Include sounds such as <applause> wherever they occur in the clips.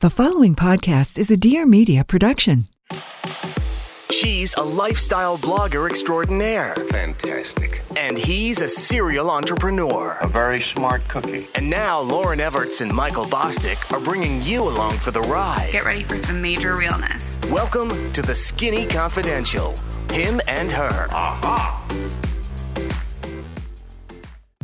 The following podcast is a Dear Media production. She's a lifestyle blogger extraordinaire, Fantastic. and he's a serial entrepreneur. A very smart cookie. And now Lauryn Evarts and Michael Bosstick are bringing you along for the ride. Get ready for some major realness. Welcome to the Skinny Confidential. Him and her. Aha.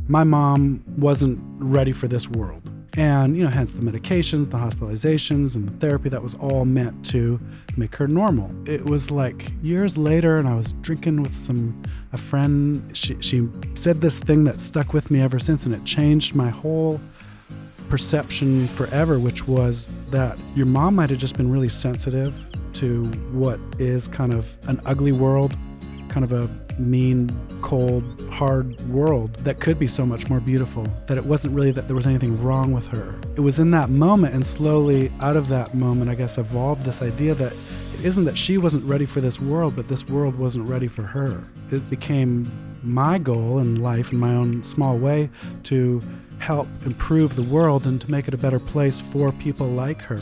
My mom wasn't ready for this world. And, you know, hence the medications, the hospitalizations, and the therapy that was all meant to make her normal. It was like years later, and I was drinking with some, a friend. She, she said this thing that stuck with me ever since, and it changed my whole perception forever, which was that your mom might have just been really sensitive to what is kind of an ugly world, kind of a mean, cold, hard world that could be so much more beautiful. That it wasn't really that there was anything wrong with her. It was in that moment, and slowly out of that moment, I guess, evolved this idea that it isn't that she wasn't ready for this world, but this world wasn't ready for her. It became my goal in life, in my own small way, to help improve the world and to make it a better place for people like her.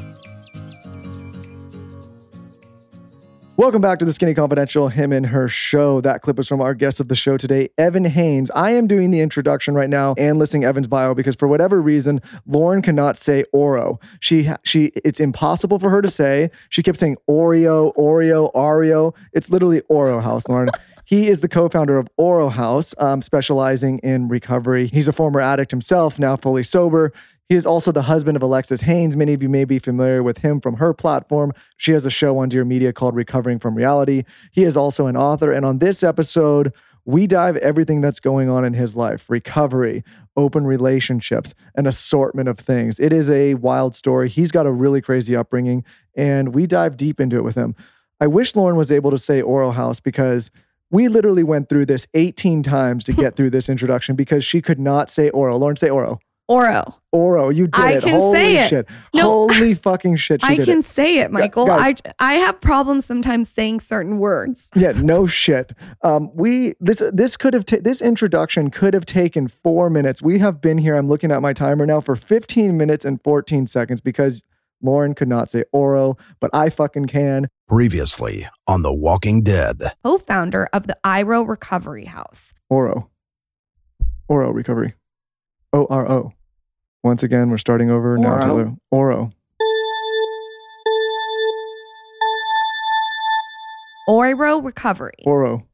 Welcome back to the Skinny Confidential Him and Her show. That clip is from our guest of the show today, Evan Haines. I am doing the introduction right now and listing Evan's bio because for whatever reason, Lauryn cannot say Oro. She she it's impossible for her to say. She kept saying Oreo, Oreo, Oreo. It's literally Oro House, Lauryn. <laughs> He is the co-founder of Oro House, um, specializing in recovery. He's a former addict himself, now fully sober. He is also the husband of Alexis Haines. Many of you may be familiar with him from her platform. She has a show on Dear Media called Recovering from Reality. He is also an author. And on this episode, we dive everything that's going on in his life recovery, open relationships, an assortment of things. It is a wild story. He's got a really crazy upbringing, and we dive deep into it with him. I wish Lauryn was able to say Oro House because we literally went through this 18 times to get through this introduction because she could not say Oro. Lauryn, say Oro. Oro. Oro, you did I it. can Holy say it. shit. No. Holy fucking shit. She I did can it. say it, Michael. guys. I I have problems sometimes saying certain words. Yeah, no shit. Um, we this this could have ta- this introduction could have taken four minutes. We have been here. I'm looking at my timer now for 15 minutes and 14 seconds because Lauryn could not say Oro, but I fucking can. Previously on The Walking Dead. Co-founder of the IRO Recovery House. Oro. Oro recovery. O R O. Once again, we're starting over now. Oro? Taylor. Oro. Oro Recovery. Oro.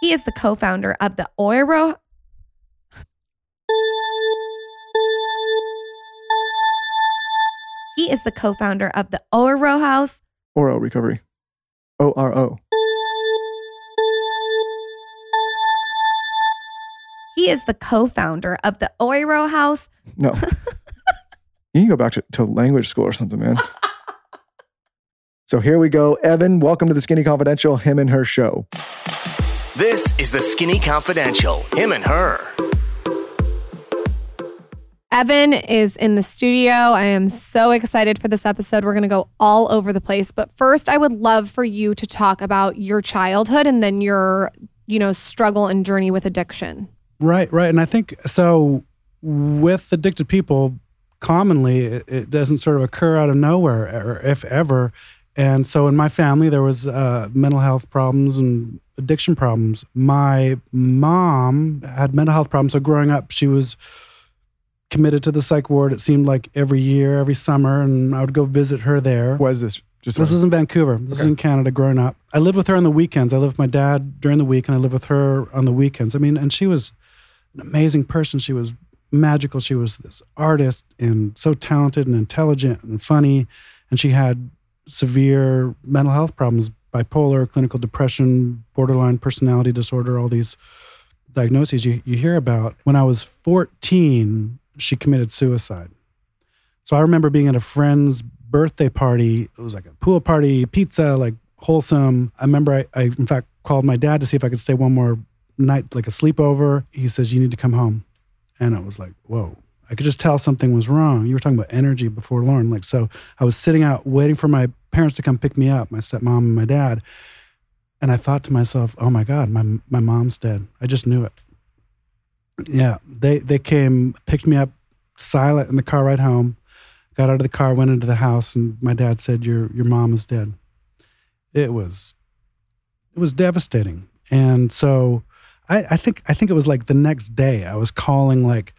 He is the co-founder of the Oro. He is the co-founder of the Oro House. Oro recovery. O R O. He is the co-founder of the Oro House. No. <laughs> you can go back to, to language school or something, man. so here we go. Evan, welcome to the Skinny Confidential Him and Her show. This is the Skinny Confidential. Him and her. Evan is in the studio. I am so excited for this episode. We're going to go all over the place. But first, I would love for you to talk about your childhood and then your, you know, struggle and journey with addiction. Right, right. And I think so with addicted people, commonly it, it doesn't sort of occur out of nowhere, or if ever. And so in my family, there was uh, mental health problems and addiction problems. My mom had mental health problems. So growing up, she was committed to the psych ward. It seemed like every year, every summer, and I would go visit her there. What is this? Just This was in Vancouver. This was in Canada growing up. I lived with her on the weekends. I lived with my dad during the week and I lived with her on the weekends. I mean, and she was an amazing person. She was magical. She was this artist and so talented and intelligent and funny. And she had severe mental health problems bipolar, clinical depression, borderline personality disorder, all these diagnoses you, you hear about. When I was 14, she committed suicide. So I remember being at a friend's birthday party. It was like a pool party, pizza, like wholesome. I remember I, I, in fact, called my dad to see if I could stay one more night, like a sleepover. He says, You need to come home. And I was like, Whoa. I could just tell something was wrong. You were talking about energy before Lauryn. Like, so I was sitting out waiting for my parents to come pick me up, my stepmom and my dad. And I thought to myself, oh my God, my, my mom's dead. I just knew it. Yeah, they they came, picked me up, silent in the car ride home. Got out of the car, went into the house, and my dad said, "Your your mom is dead." It was, it was devastating, and so I, I think I think it was like the next day I was calling like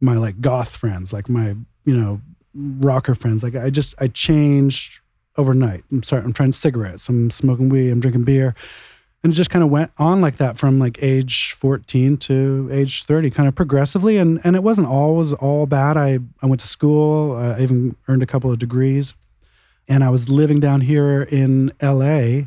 my like goth friends, like my you know rocker friends. Like I just I changed overnight. I'm sorry, I'm trying cigarettes. I'm smoking weed. I'm drinking beer and it just kind of went on like that from like age 14 to age 30 kind of progressively and and it wasn't always all bad i i went to school i even earned a couple of degrees and i was living down here in la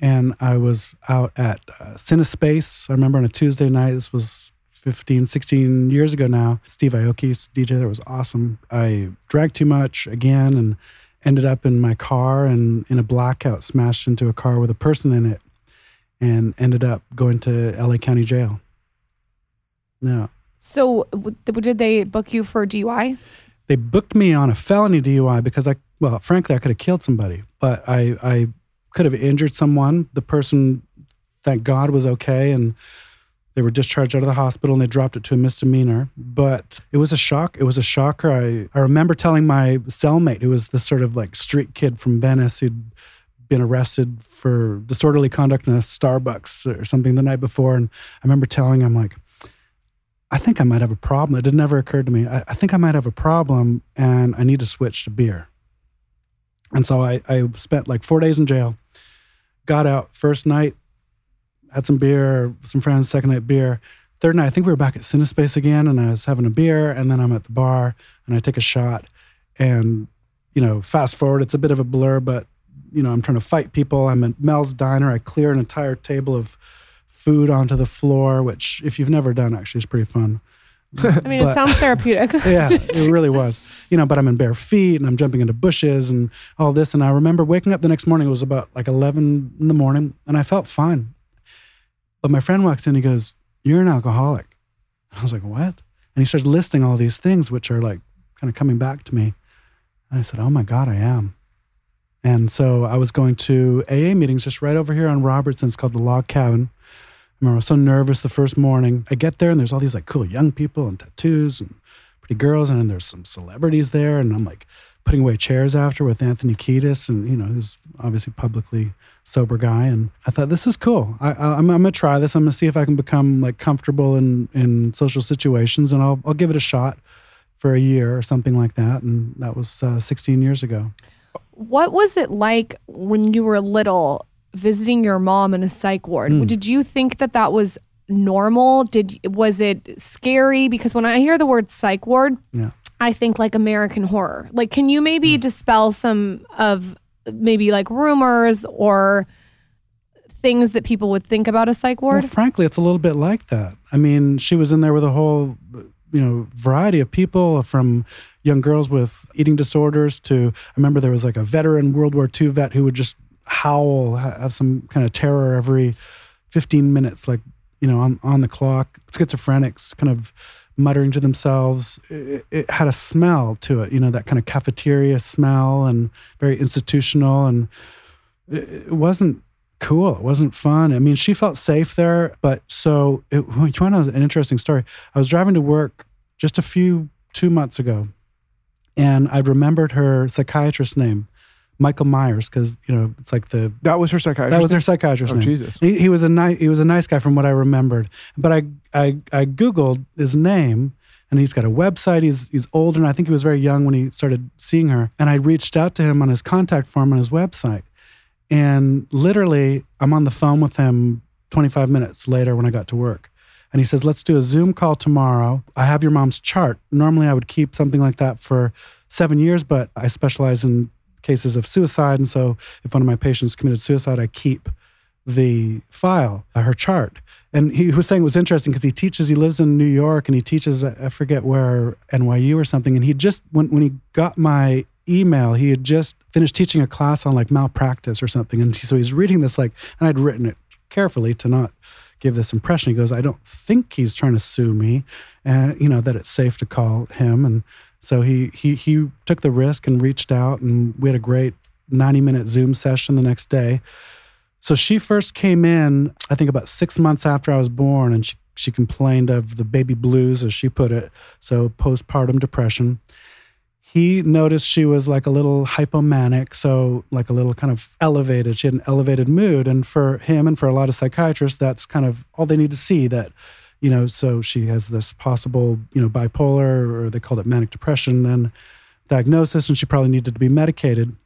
and i was out at uh, cinespace i remember on a tuesday night this was 15 16 years ago now steve aoki dj there was awesome i drank too much again and ended up in my car and in a blackout smashed into a car with a person in it and ended up going to LA County Jail. Yeah. So, w- did they book you for DUI? They booked me on a felony DUI because I, well, frankly, I could have killed somebody, but I, I could have injured someone. The person, thank God, was okay, and they were discharged out of the hospital and they dropped it to a misdemeanor. But it was a shock. It was a shocker. I, I remember telling my cellmate, who was this sort of like street kid from Venice, who'd been arrested for disorderly conduct in a Starbucks or something the night before. And I remember telling him, like, I think I might have a problem. It had never occurred to me. I, I think I might have a problem and I need to switch to beer. And so I, I spent like four days in jail, got out first night, had some beer, some friends, second night beer. Third night, I think we were back at Cinespace again, and I was having a beer, and then I'm at the bar, and I take a shot, and you know, fast forward, it's a bit of a blur, but you know, I'm trying to fight people. I'm at Mel's Diner. I clear an entire table of food onto the floor, which, if you've never done, actually is pretty fun. <laughs> I mean, But- it sounds therapeutic. <laughs> yeah, it <laughs> really was. You know, but I'm in bare feet and I'm jumping into bushes and all this. And I remember waking up the next morning. It was about like 11 in the morning, and I felt fine. But my friend walks in. He goes, "You're an alcoholic." I was like, "What?" And he starts listing all these things, which are like kind of coming back to me. And I said, "Oh my God, I am." And so I was going to AA meetings just right over here on Robertson. It's called the Log Cabin. I remember I was so nervous the first morning. I get there and there's all these like cool young people and tattoos and pretty girls, and then there's some celebrities there, and I'm like putting away chairs after with Anthony Kiedis, and you know who's obviously publicly sober guy, and I thought this is cool. I, I, I'm, I'm gonna try this. I'm gonna see if I can become like comfortable in in social situations, and I'll I'll give it a shot for a year or something like that, and that was uh, 16 years ago. What was it like when you were little visiting your mom in a psych ward? Mm. Did you think that that was normal? Did was it scary? Because when I hear the word psych ward, Yeah. I think like American horror. Like, can you maybe Mm. dispel some of maybe like rumors or things that people would think about a psych ward? Well, frankly, it's a little bit like that. I mean, she was in there with a whole, you know, variety of people from young girls with eating disorders to, I remember there was like a veteran World War II vet who would just howl, have some kind of terror every 15 minutes, like, you know, on, on the clock. Schizophrenics kind of muttering to themselves. It, it had a smell to it, you know, that kind of cafeteria smell and very institutional. And it, it wasn't cool. It wasn't fun. I mean, she felt safe there, but so it, <laughs> you want to know an interesting story? I was driving to work just a few two months ago, and I remembered her psychiatrist's name, Michael Myers, because you know it's like the That was her psychiatrist. that was her psychiatrist's Oh, name. Jesus. He, he was a nice he was a nice guy from what I remembered. But I I I googled his name and he's got a website. He's he's older and I think he was very young when he started seeing her. And I reached out to him on his contact form on his website. And literally I'm on the phone with him 25 minutes later when I got to work. And he says, "Let's do a Zoom call tomorrow. I have your mom's chart. Normally I would keep something like that for 7 years, but I specialize in cases of suicide and so if one of my patients committed suicide, I keep the file, uh, her chart. And he was saying it was interesting because he teaches, he lives in New York and he teaches, I forget where, NYU or something. And he just, when, when he got my email, he had just finished teaching a class on like malpractice or something. And so he's reading this like, and I'd written it carefully to not give this impression. He goes, I don't think he's trying to sue me and, you know, that it's safe to call him. And so he, he, he took the risk and reached out and we had a great 90 minute Zoom session the next day. So she first came in, I think about six months after I was born, and she she complained of the baby blues, as she put it, so postpartum depression. He noticed she was like a little hypomanic, so like a little kind of elevated. She had an elevated mood. And for him and for a lot of psychiatrists, that's kind of all they need to see that, you know, so she has this possible, you know, bipolar or they called it manic depression and diagnosis, and she probably needed to be medicated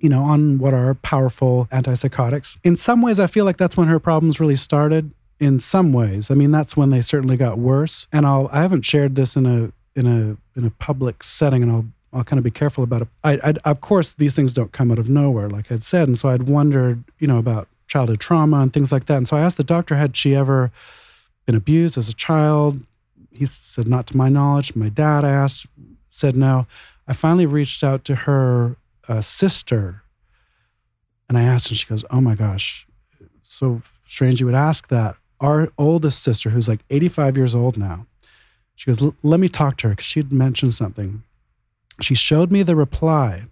you know, on what are powerful antipsychotics. In some ways, I feel like that's when her problems really started. In some ways, I mean, that's when they certainly got worse. And I'll I haven't shared this in a in a in a public setting, and I'll I'll kind of be careful about it. I, I of course these things don't come out of nowhere, like I'd said, and so I'd wondered, you know, about childhood trauma and things like that. And so I asked the doctor, had she ever been abused as a child? He said, not to my knowledge. My dad asked, said no. I finally reached out to her a sister. And I asked, and she goes, Oh my gosh, so strange you would ask that. Our oldest sister, who's like 85 years old now, she goes, Let me talk to her because she'd mentioned something. She showed me the reply.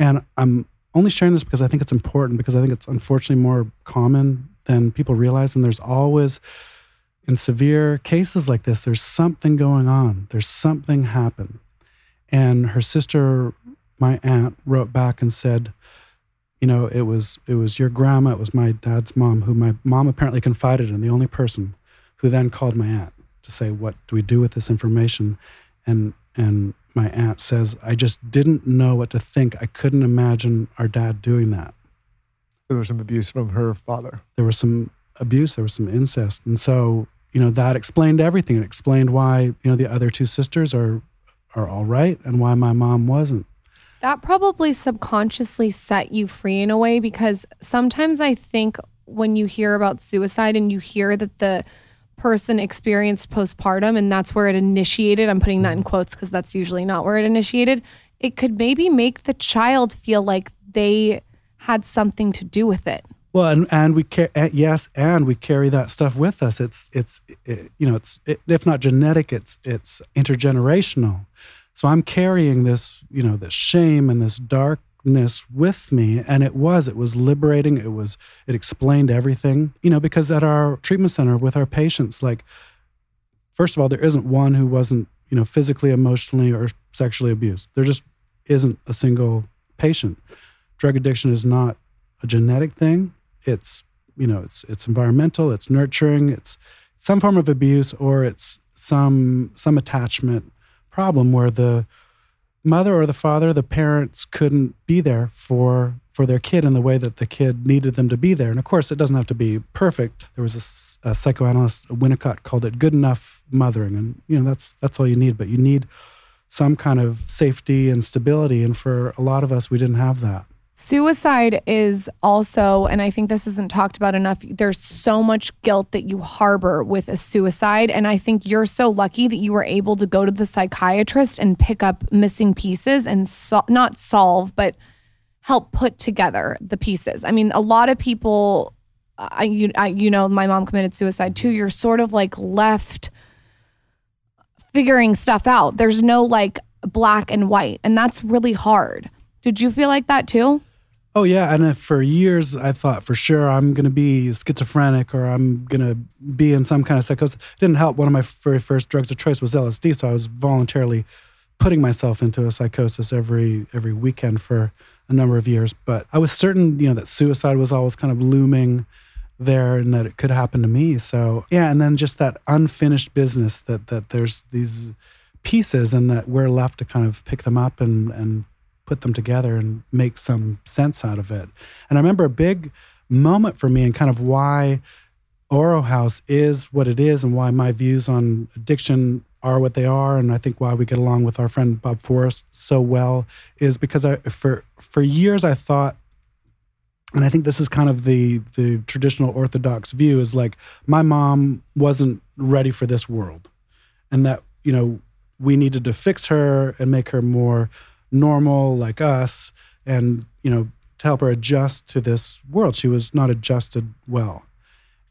And I'm only sharing this because I think it's important because I think it's unfortunately more common than people realize. And there's always, in severe cases like this, there's something going on, there's something happened. And her sister my aunt wrote back and said, you know, it was it was your grandma, it was my dad's mom, who my mom apparently confided in, the only person who then called my aunt to say, what do we do with this information? And and my aunt says, I just didn't know what to think. I couldn't imagine our dad doing that. There was some abuse from her father. There was some abuse, there was some incest. And so, you know, that explained everything. It explained why, you know, the other two sisters are are all right and why my mom wasn't. That probably subconsciously set you free in a way because sometimes I think when you hear about suicide and you hear that the person experienced postpartum and that's where it initiated, I'm putting that in mm-hmm. quotes because that's usually not where it initiated, it could maybe make the child feel like they had something to do with it. Well, and and we ca- yes, and we carry that stuff with us. It's it's it, you know it's it, if not genetic, it's it's intergenerational. So I'm carrying this, you know, this shame and this darkness with me. And it was, it was liberating. It was, it explained everything, you know, because at our treatment center with our patients, like, first of all, there isn't one who wasn't, you know, physically, emotionally, or sexually abused. There just isn't a single patient. Drug addiction is not a genetic thing. It's, you know, it's it's environmental, it's nurturing, it's some form of abuse, or it's some some attachment problem where the mother or the father, the parents couldn't be there for for their kid in the way that the kid needed them to be there. And of course, it doesn't have to be perfect. There was a, a psychoanalyst, Winnicott, called it good enough mothering, and you know that's that's all you need. But you need some kind of safety and stability, and for a lot of us, we didn't have that. Suicide is also, and I think this isn't talked about enough, there's so much guilt that you harbor with a suicide. And I think you're so lucky that you were able to go to the psychiatrist and pick up missing pieces and not solve, but help put together the pieces. I mean, a lot of people, I, you, I, you know, my mom committed suicide too. You're sort of like left figuring stuff out. There's no like black and white, and that's really hard. Did you feel like that too? Oh yeah, and for years I thought for sure I'm going to be schizophrenic or I'm going to be in some kind of psychosis. It didn't help. One of my very first drugs of choice was LSD, so I was voluntarily putting myself into a psychosis every every weekend for a number of years. But I was certain, you know, that suicide was always kind of looming there and that it could happen to me. So yeah, and then just that unfinished business that that there's these pieces and that we're left to kind of pick them up and and put them together and make some sense out of it. And I remember a big moment for me and kind of why Oro House is what it is and why my views on addiction are what they are and I think why we get along with our friend Bob Forrest so well is because I for for years I thought and I think this is kind of the the traditional orthodox view is like my mom wasn't ready for this world and that you know we needed to fix her and make her more normal like us and you know to help her adjust to this world. She was not adjusted well.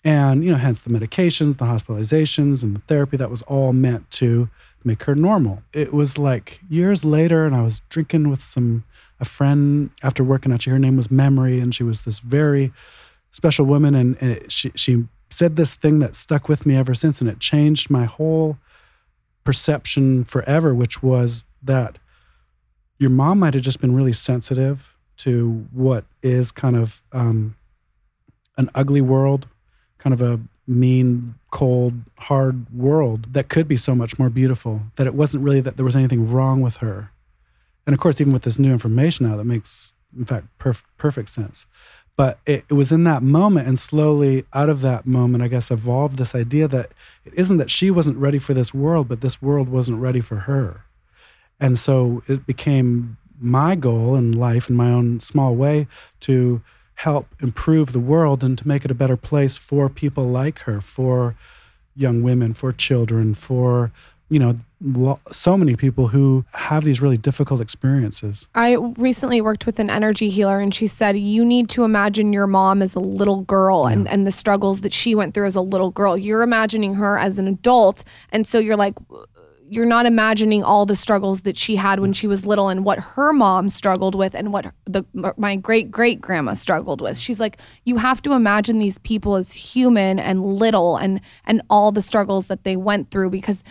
And you know hence the medications the hospitalizations and the therapy that was all meant to make her normal. It was like years later and i was drinking with some a friend after working actually her name was memory and she was this very special woman and, and she she said this thing that stuck with me ever since, and it changed my whole perception forever, which was that your mom might have just been really sensitive to what is kind of um, an ugly world, kind of a mean, cold, hard world that could be so much more beautiful. That it wasn't really that there was anything wrong with her. And of course, even with this new information now, that makes, in fact, perf- perfect sense. But it, it was in that moment, and slowly out of that moment, I guess, evolved this idea that it isn't that she wasn't ready for this world, but this world wasn't ready for her. And so it became my goal in life, in my own small way, to help improve the world and to make it a better place for people like her, for young women, for children, for you know so many people who have these really difficult experiences. I recently worked with an energy healer and she said you need to imagine your mom as a little girl and, and the struggles that she went through as a little girl. You're imagining her as an adult and so you're like you're not imagining all the struggles that she had when she was little and what her mom struggled with and what the my great great grandma struggled with. She's like you have to imagine these people as human and little and and all the struggles that they went through because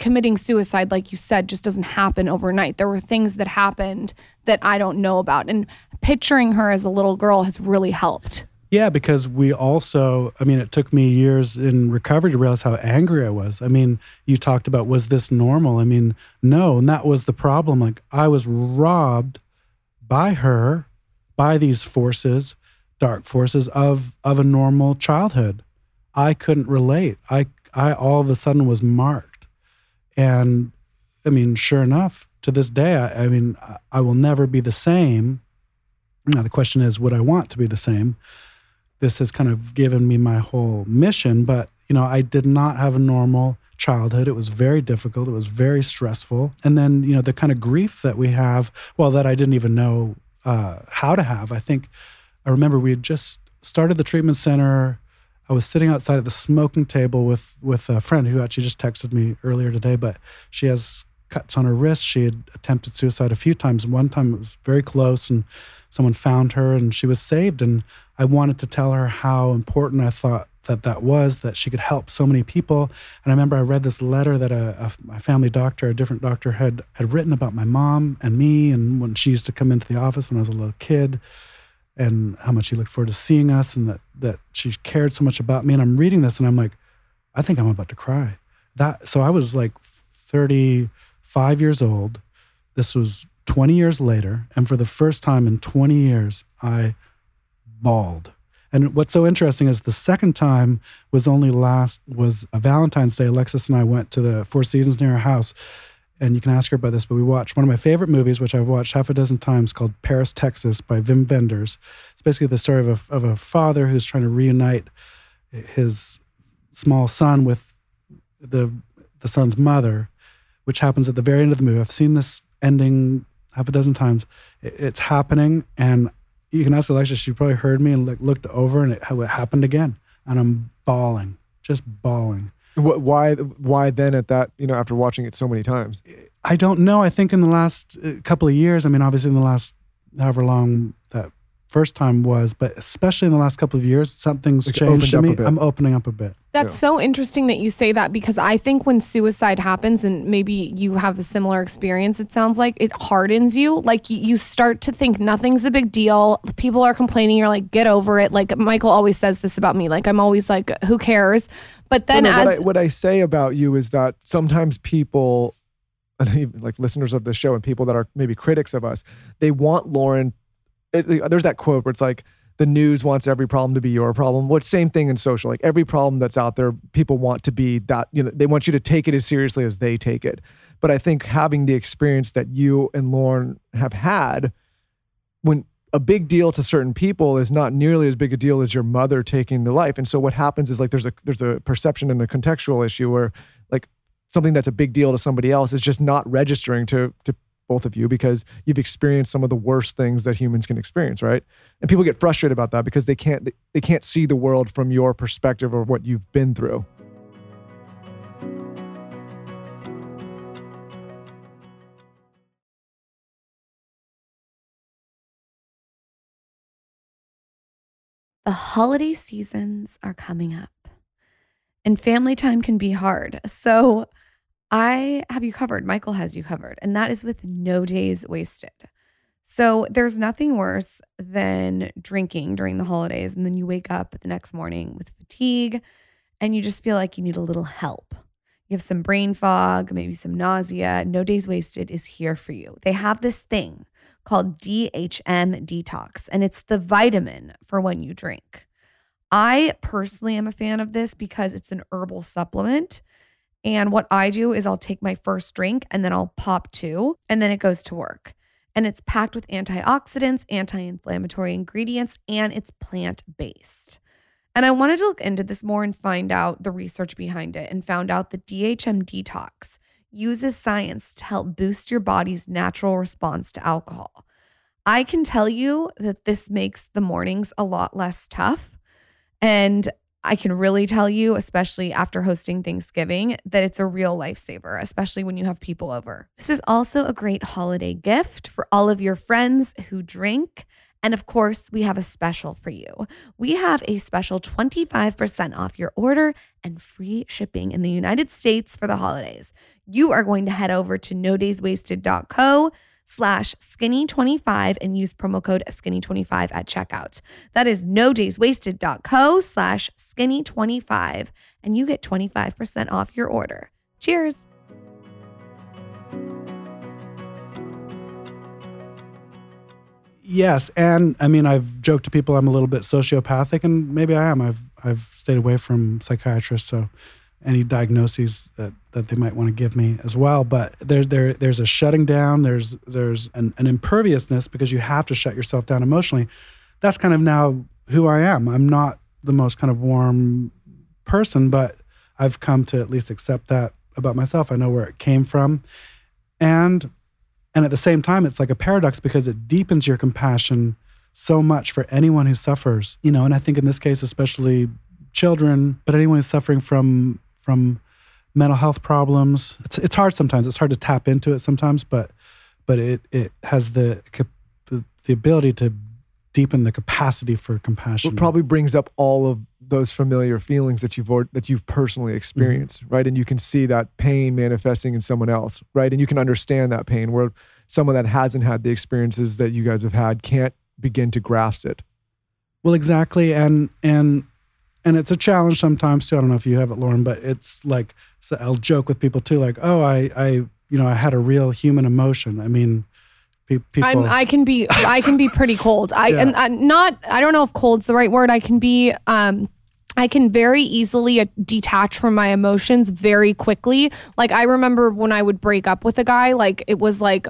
committing suicide like you said just doesn't happen overnight. There were things that happened that I don't know about and picturing her as a little girl has really helped. Yeah, because we also, I mean, it took me years in recovery to realize how angry I was. I mean, you talked about, was this normal? I mean, no. And that was the problem. Like, I was robbed by her, by these forces, dark forces, of, of a normal childhood. I couldn't relate. I, I all of a sudden was marked. And I mean, sure enough, to this day, I, I mean, I, I will never be the same. Now, the question is, would I want to be the same? This has kind of given me my whole mission. But, you know, I did not have a normal childhood. It was very difficult. It was very stressful. And then, you know, the kind of grief that we have, well, that I didn't even know uh, how to have. I think I remember we had just started the treatment center. I was sitting outside at the smoking table with with a friend who actually just texted me earlier today, but she has cuts on her wrist. She had attempted suicide a few times. One time it was very close and someone found her and she was saved. And I wanted to tell her how important I thought that that was, that she could help so many people. And I remember I read this letter that a, a, my family doctor, a different doctor, had had written about my mom and me, and when she used to come into the office when I was a little kid, and how much she looked forward to seeing us, and that that she cared so much about me. And I'm reading this, and I'm like, I think I'm about to cry. That so I was like 35 years old. This was 20 years later, and for the first time in 20 years, I bawled. And what's so interesting is the second time was only last was a Valentine's Day. Alexis and I went to the Four Seasons near our house, and you can ask her about this. But we watched one of my favorite movies, which I've watched half a dozen times, called Paris, Texas, by Wim Wenders. It's basically the story of a, of a father who's trying to reunite his small son with the the son's mother, which happens at the very end of the movie. I've seen this ending half a dozen times. It's happening, and you can ask Alexis. She probably heard me and like looked over, and it, it happened again, and I'm bawling, just bawling. What, why? Why then? At that, you know, after watching it so many times, I don't know. I think in the last uh, couple of years. I mean, obviously in the last however long that first time was, but especially in the last couple of years, something's Like, changed to me. I'm opening up a bit. That's so interesting that you say that because I think when suicide happens, and maybe you have a similar experience, it sounds like it hardens you. Like you, start to think nothing's a big deal. People are complaining. You're like, get over it. Like Michael always says this about me. Like I'm always like, who cares? But then no, as what, I, what I say about you is that sometimes people, <laughs> like listeners of the show and people that are maybe critics of us, they want Lauryn. It, there's that quote where it's like the news wants every problem to be your problem. What same thing in social? Like every problem that's out there, people want to be that. You know, they want you to take it as seriously as they take it. But I think having the experience that you and Lauryn have had, when a big deal to certain people is not nearly as big a deal as your mother taking the life. And so what happens is like there's a there's a perception and a contextual issue where like something that's a big deal to somebody else is just not registering to to both of you because you've experienced some of the worst things that humans can experience, right? And people get frustrated about that because they can't they can't see the world from your perspective or what you've been through. The holiday seasons are coming up. And family time can be hard. So I have you covered. Michael has you covered. And that is with no days wasted. So there's nothing worse than drinking during the holidays and then you wake up the next morning with fatigue and you just feel like you need a little help. You have some brain fog, maybe some nausea. No Days Wasted is here for you. They have this thing called DHM Detox, and it's the vitamin for when you drink. I personally am a fan of this because it's an herbal supplement. And what I do is I'll take my first drink and then I'll pop two, and then it goes to work. And it's packed with antioxidants, anti inflammatory ingredients, and it's plant based. And I wanted to look into this more and find out the research behind it and found out that DHM Detox uses science to help boost your body's natural response to alcohol. I can tell you that this makes the mornings a lot less tough. And I can really tell you, especially after hosting Thanksgiving, that it's a real lifesaver, especially when you have people over. This is also a great holiday gift for all of your friends who drink. And of course, we have a special for you. We have a special 25% off your order and free shipping in the United States for the holidays. You are going to head over to nodayswasted.co slash skinny25 and use promo code skinny25 at checkout. That is nodayswasted.co slash skinny25 and you get 25% off your order. Cheers. Yes, and I mean I've joked to people I'm a little bit sociopathic, and maybe I am. I've I've stayed away from psychiatrists, so any diagnoses that, that they might want to give me as well. But there's there there's a shutting down. There's there's an, an imperviousness because you have to shut yourself down emotionally. That's kind of now who I am. I'm not the most kind of warm person, but I've come to at least accept that about myself. I know where it came from, and and at the same time, it's like a paradox because it deepens your compassion so much for anyone who suffers. You know, and I think in this case, especially children, but anyone who's suffering from from mental health problems. It's it's hard sometimes. It's hard to tap into it sometimes, but but it it has the the, the ability to deepen the capacity for compassion. It probably brings up all of those familiar feelings that you've or, that you've personally experienced, mm-hmm. right? And you can see that pain manifesting in someone else, right? And you can understand that pain where someone that hasn't had the experiences that you guys have had can't begin to grasp it. Well, exactly, and and and it's a challenge sometimes too. I don't know if you have it, Lauryn, but it's like so I'll joke with people too, like, oh, I I you know I had a real human emotion. I mean people. I'm, I can be I can be pretty cold. I <laughs> yeah. and I, not I don't know if cold's the right word. I can be um I can very easily uh, detach from my emotions very quickly. Like I remember when I would break up with a guy, like it was like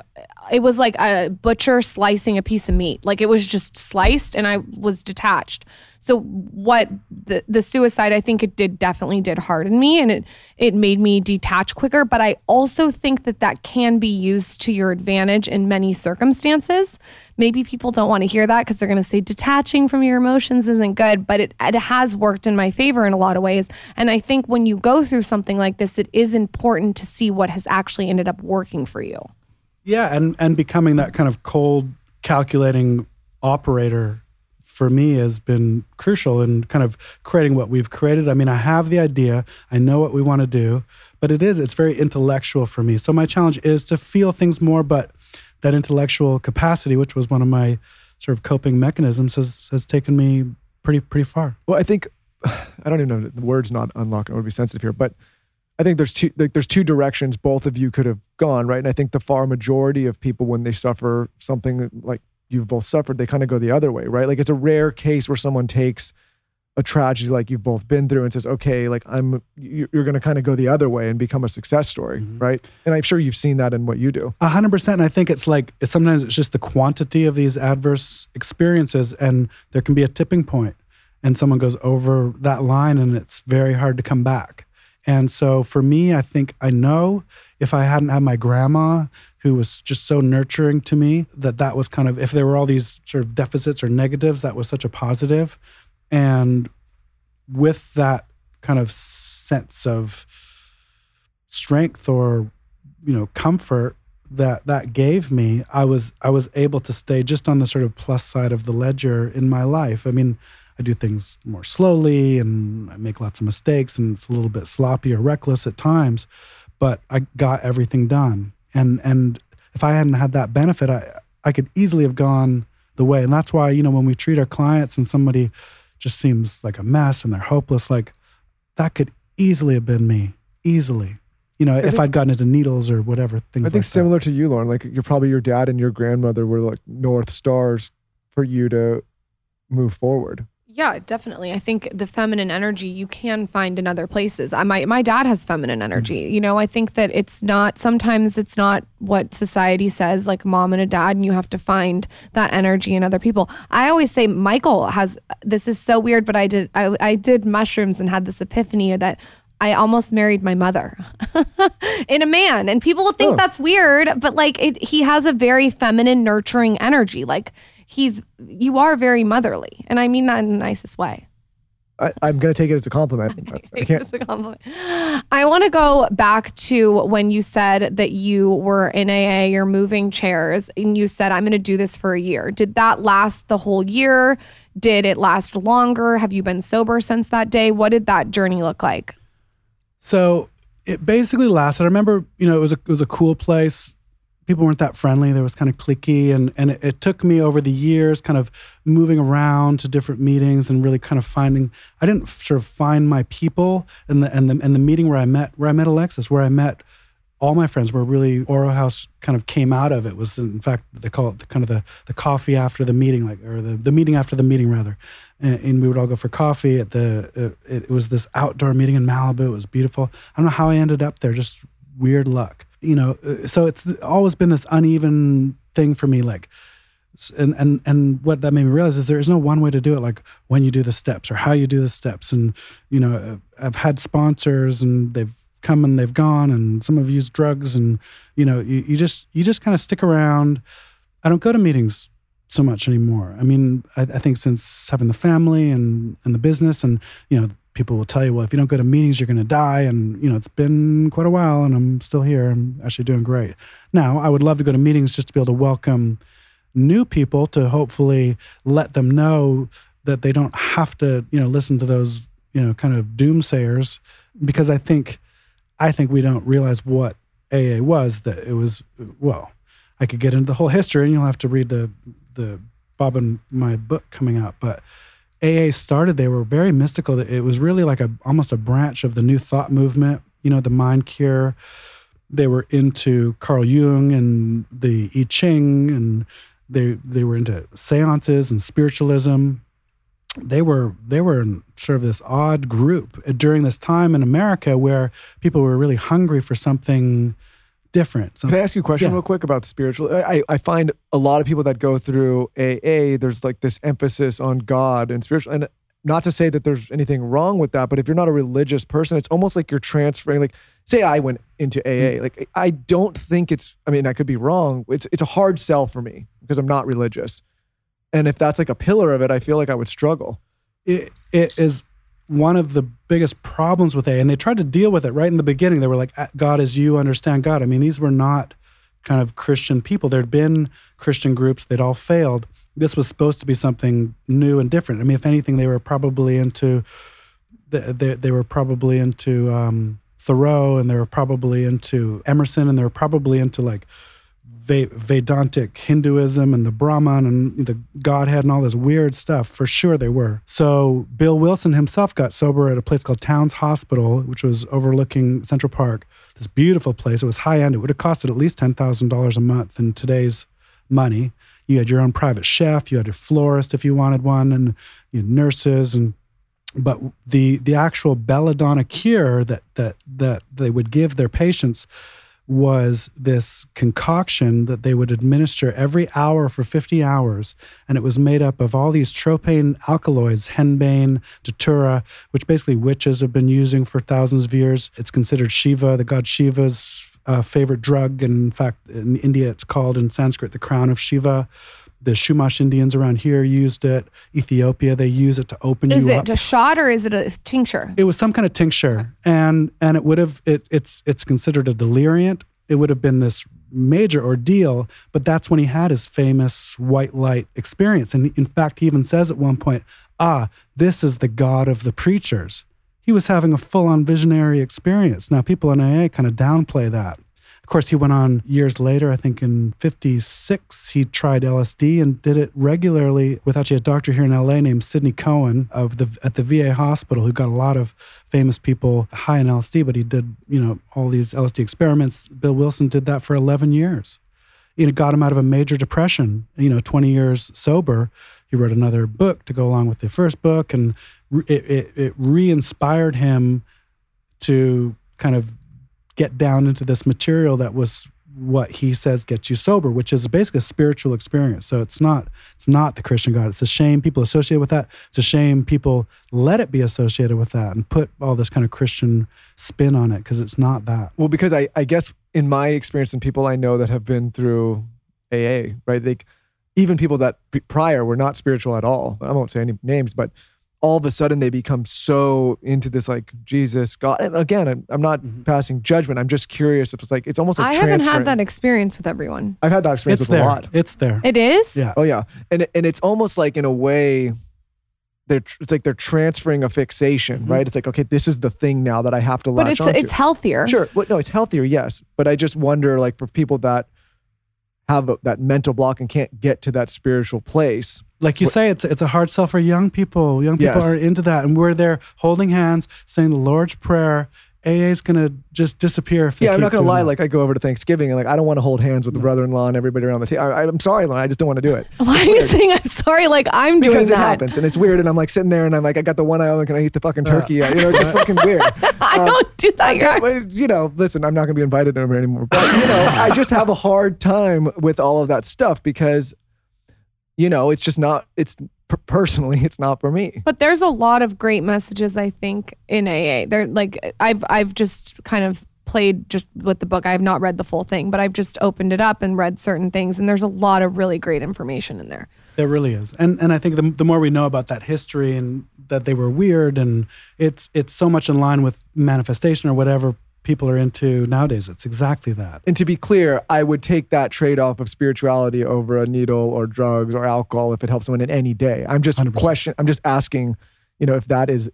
it was like a butcher slicing a piece of meat. Like it was just sliced and I was detached. So what the the suicide I think it did definitely did harden me and it it made me detach quicker, but I also think that that can be used to your advantage in many circumstances. Maybe people don't want to hear that because they're going to say detaching from your emotions isn't good, but it, it has worked in my favor in a lot of ways. And I think when you go through something like this, it is important to see what has actually ended up working for you. Yeah, and and becoming that kind of cold, calculating operator for me has been crucial in kind of creating what we've created. I mean, I have the idea, I know what we want to do, but it is it's very intellectual for me. So my challenge is to feel things more, but that intellectual capacity, which was one of my sort of coping mechanisms, has has taken me pretty pretty far. Well, I think <sighs> I don't even know the words not unlock. I would be sensitive here, but I think there's two like there's two directions both of you could have gone right, and I think the far majority of people when they suffer something like you've both suffered, they kind of go the other way, right? Like it's a rare case where someone takes a tragedy like you've both been through and says, okay, like I'm, you're going to kind of go the other way and become a success story, mm-hmm. right? And I'm sure you've seen that in what you do. A hundred percent. And I think it's like, it's sometimes it's just the quantity of these adverse experiences and there can be a tipping point and someone goes over that line and it's very hard to come back. And so for me, I think I know if I hadn't had my grandma who was just so nurturing to me that that was kind of if there were all these sort of deficits or negatives that was such a positive and with that kind of sense of strength or you know comfort that that gave me i was i was able to stay just on the sort of plus side of the ledger in my life i mean I do things more slowly and I make lots of mistakes and it's a little bit sloppy or reckless at times, but I got everything done. And and if I hadn't had that benefit, I I could easily have gone the way. And that's why, you know, when we treat our clients and somebody just seems like a mess and they're hopeless, like that could easily have been me. Easily. You know, I if think- I'd gotten into needles or whatever things I think like that. similar to you, Lauryn. Like you're probably your dad and your grandmother were like north stars for you to move forward. Yeah, definitely. I think the feminine energy you can find in other places. I my my dad has feminine energy. Mm-hmm. You know, I think that it's not sometimes it's not what society says like mom and a dad and you have to find that energy in other people. I always say Michael has this is so weird, but I did I I did mushrooms and had this epiphany that I almost married my mother <laughs> in a man. And people will think Oh. that's weird, but like it, he has a very feminine, nurturing energy. Like he's, you are very motherly. And I mean that in the nicest way. I, I'm gonna take it as a compliment. <laughs> I can't. this as a compliment. I want to go back to when you said that you were in AA, you're moving chairs, and you said, I'm going to do this for a year. Did that last the whole year? Did it last longer? Have you been sober since that day? What did that journey look like? So it basically lasted. I remember, you know, it was a it was a cool place. People weren't that friendly. There was kind of clicky, and and it, it took me over the years, kind of moving around to different meetings and really kind of finding. I didn't sort of find my people, and the and the and the meeting where I met where I met Alexis, where I met all my friends, where really Oro House kind of came out of it was in fact they call it the, kind of the the coffee after the meeting, like or the the meeting after the meeting rather, and, we would all go for coffee at the. It was this outdoor meeting in Malibu. It was beautiful. I don't know how I ended up there. Just weird luck, you know. uh, So it's always been this uneven thing for me, like. And, and and what that made me realize is there is no one way to do it like when you do the steps or how you do the steps and you know I've had sponsors and they've come and they've gone and some have used drugs and you know you, you just you just kind of stick around i don't go to meetings so much anymore i mean I, I think since having the family and and the business and you know people will tell you well if you don't go to meetings you're going to die and you know it's been quite a while and i'm still here i'm actually doing great now i would love to go to meetings just to be able to welcome new people to hopefully let them know that they don't have to you know listen to those you know kind of doomsayers because i think I think we don't realize what AA was. That it was well, I could get into the whole history, and you'll have to read the the Bob and my book coming out. But AA started; they were very mystical. It was really like a almost a branch of the New Thought movement. You know, the Mind Cure. They were into Carl Jung and the I Ching, and they they were into seances and spiritualism they were they were sort of this odd group during this time in America where people were really hungry for something different. Some- Can I ask you a question Yeah. real quick about the spiritual? I, I find a lot of people that go through AA, there's like this emphasis on God and spiritual. And not to say that there's anything wrong with that, but if you're not a religious person, it's almost like you're transferring. Like, say I went into AA, mm-hmm. like I don't think it's. I mean, I could be wrong. It's it's a hard sell for me because I'm not religious. And if that's like a pillar of it, I feel like I would struggle. it, it is one of the biggest problems with AA, and they tried to deal with it right in the beginning. They were like, God is you understand God." I mean, these were not kind of Christian people. There'd been Christian groups; they'd all failed. This was supposed to be something new and different. I mean, if anything, they were probably into they, they, were probably into um, Thoreau, and they were probably into Emerson, and they were probably into like Vedantic Hinduism and the Brahman and the Godhead and all this weird stuff. For sure, they were. So Bill Wilson himself got sober at a place called Towns Hospital, which was overlooking Central Park. This beautiful place. It was high end. It would have costed at least ten thousand dollars a month in today's money. You had your own private chef. You had a florist if you wanted one, and you had nurses and but the the actual belladonna cure that that that they would give their patients was this concoction that they would administer every hour for 50 hours and it was made up of all these tropane alkaloids henbane datura which basically witches have been using for thousands of years. It's considered shiva the god shiva's uh, favorite drug. And in fact in india it's called in sanskrit the crown of shiva the Chumash Indians around here used it. Ethiopia, they use it to open Is you it up. a shot or is it a tincture? It was some kind of tincture, and and it would have it, it's it's considered a deliriant. It would have been this major ordeal, but that's when he had his famous white light experience. And in fact, he even says at one point, ah, this is the God of the preachers. He was having a full on visionary experience. Now, people in AA kind of downplay that. Of course, he went on years later, I think in 56, he tried LSD and did it regularly with actually a doctor here in LA named Sidney Cohen of the at the VA hospital who got a lot of famous people high in LSD, but he did, you know, all these LSD experiments. Bill Wilson did that for 11 years. You know, got him out of a major depression, you know, 20 years sober. He wrote another book to go along with the first book and it, it, it re-inspired him to kind of get down into this material that was what he says gets you sober, which is basically a spiritual experience. So it's not it's not the Christian God. It's a shame people associate with that. It's a shame people let it be associated with that and put all this kind of Christian spin on it because it's not that. Well, because I, I guess in my experience and people I know that have been through AA, right? Like even people that prior were not spiritual at all. I won't say any names, but all of a sudden they become so into this like Jesus God. And again, I'm, I'm not Mm-hmm. passing judgment. I'm just curious if it's like it's almost like I haven't had that experience with everyone. I've had that experience It's with there. a lot. It's there. It is? Yeah. Oh yeah, and and it's almost like in a way, they're it's like they're transferring a fixation, Mhm. right? It's like okay, this is the thing now that I have to But latch it's onto. it's healthier. Sure. Well, no, it's healthier, yes. But I just wonder, like, for people that have a, that mental block and can't get to that spiritual place. Like you What- say, it's it's a hard sell for young people. Young people Yes. are into that, and we're there holding hands, saying the Lord's Prayer. AA is gonna just disappear if they Yeah, I'm not gonna lie. that. Like, I go over to Thanksgiving and like I don't want to hold hands with the brother-in-law and everybody around the table. I, I'm sorry, Lon, I just don't want to do it <laughs> Why are you saying I'm sorry like I'm doing because it that? happens and it's weird. And I'm like sitting there and I'm like, I got the one eye open. Can I eat the fucking turkey? yet? You know, it's just fucking weird. <laughs> I Um, don't do that. You're you know, listen, I'm not going to be invited over anymore. But, you know, I just have a hard time with all of that stuff because, you know, it's just not, it's personally, it's not for me. But there's a lot of great messages I think in AA. They're like I've I've just kind of played just with the book. I have not read the full thing, but I've just opened it up and read certain things and there's a lot of really great information in there. There really is, and and I think the, the more we know about that history and that they were weird, and it's it's so much in line with manifestation or whatever people are into nowadays. It's exactly that. And to be clear, I would take that trade off of spirituality over a needle or drugs or alcohol if it helps someone in any day. I'm just 100%. question, I'm just asking, you know, if that is,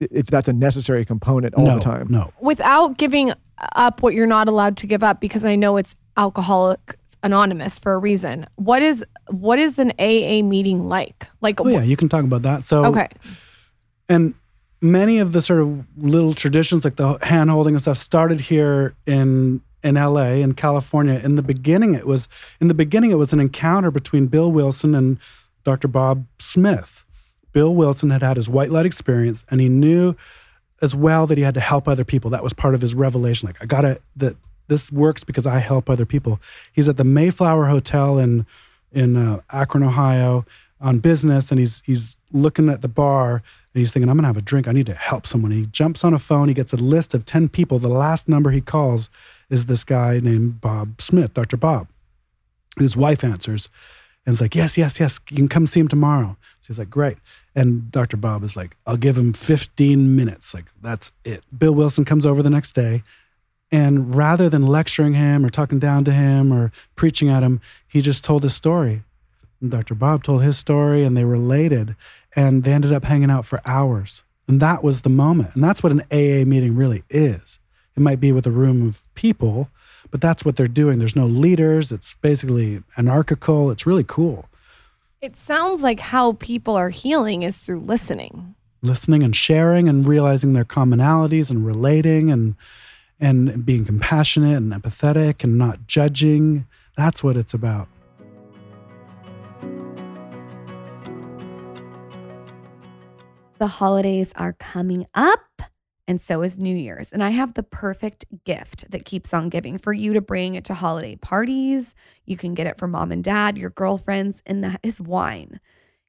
if that's a necessary component all no, the time. no. Without giving up what you're not allowed to give up because I know it's alcoholic anonymous for a reason. What is what is an AA meeting like? Like Oh yeah, you can talk about that. So okay. and many of the sort of little traditions like the hand holding and stuff started here in in LA in California. In the beginning it was in the beginning it was an encounter between Bill Wilson and Dr. Bob Smith. Bill Wilson had had his white light experience and he knew as well that he had to help other people. That was part of his revelation. Like I got to that this works because I help other people. He's at the Mayflower Hotel in in uh, Akron Ohio on business and he's he's looking at the bar and he's thinking, I'm gonna have a drink. I need to help someone. He jumps on a phone. He gets a list of 10 people. The last number he calls is this guy named Bob Smith, Dr. Bob. His wife answers and is like, Yes, yes, yes. You can come see him tomorrow. So he's like, Great. And Dr. Bob is like, I'll give him 15 minutes. Like, that's it. Bill Wilson comes over the next day. And rather than lecturing him or talking down to him or preaching at him, he just told his story. And Dr. Bob told his story and they related and they ended up hanging out for hours. And that was the moment. And that's what an AA meeting really is. It might be with a room of people, but that's what they're doing. There's no leaders. It's basically anarchical. It's really cool. It sounds like how people are healing is through listening. Listening and sharing and realizing their commonalities and relating and and being compassionate and empathetic and not judging. That's what it's about. The holidays are coming up, and so is New Year's. And I have the perfect gift that keeps on giving for you to bring it to holiday parties. You can get it for mom and dad, your girlfriends, and that is wine.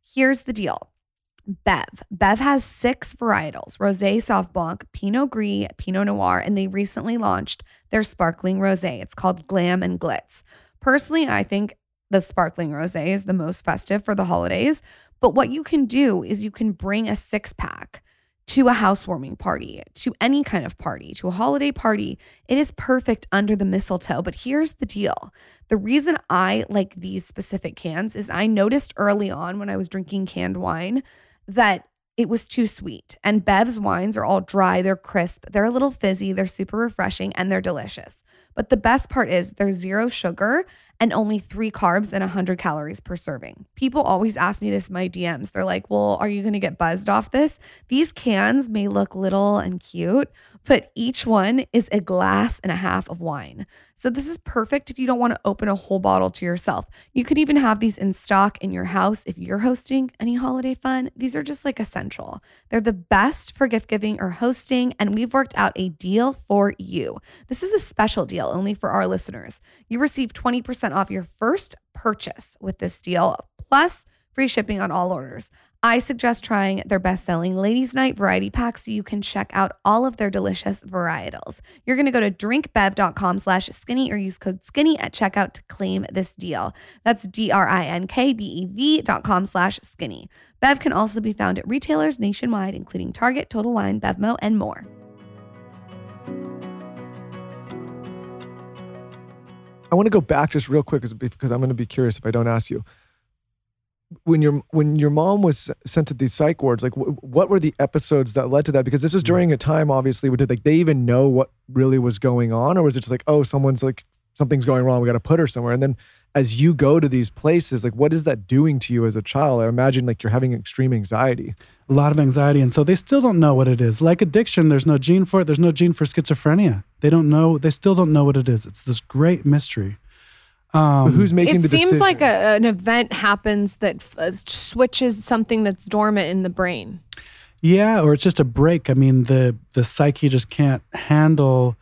Here's the deal. Bev. Bev has six varietals Rosé, Sauv Blanc, Pinot Gris, Pinot Noir, and they recently launched their sparkling rosé. It's called Glam and Glitz. Personally, I think the sparkling rosé is the most festive for the holidays. But what you can do is you can bring a six pack to a housewarming party, to any kind of party, to a holiday party. It is perfect under the mistletoe. But here's the deal the reason I like these specific cans is I noticed early on when I was drinking canned wine that it was too sweet. And Bev's wines are all dry, they're crisp, they're a little fizzy, they're super refreshing, and they're delicious. But the best part is there's zero sugar and only three carbs and 100 calories per serving. People always ask me this in my DMs. They're like, well, are you going to get buzzed off this? These cans may look little and cute, but each one is a glass and a half of wine. So this is perfect if you don't want to open a whole bottle to yourself. You could even have these in stock in your house if you're hosting any holiday fun. These are just like essential. They're the best for gift giving or hosting, and we've worked out a deal for you. This is a special deal only for our listeners. You receive 20% off your first purchase with this deal, plus free shipping on all orders. I suggest trying their best selling Ladies Night variety pack so you can check out all of their delicious varietals. You're going to go to drinkbev.com slash skinny or use code skinny at checkout to claim this deal. That's D R I N K B E V dot com slash skinny. Bev can also be found at retailers nationwide, including Target, Total Wine, Bevmo, and more. I want to go back just real quick because I'm going to be curious if I don't ask you. When your when your mom was sent to these psych wards, like w- what were the episodes that led to that? Because this was mm. during a time, obviously, where did like they even know what really was going on, or was it just like, oh, someone's like something's going wrong, we got to put her somewhere? And then as you go to these places, like what is that doing to you as a child? I imagine like you're having extreme anxiety. A lot of anxiety. And so they still don't know what it is. Like addiction, there's no gene for it. There's no gene for schizophrenia. They don't know, they still don't know what it is. It's this great mystery. Um, who's making it the seems like a, an event happens that f- uh, switches something that's dormant in the brain. Yeah, or it's just a break. I mean, the the psyche just can't handle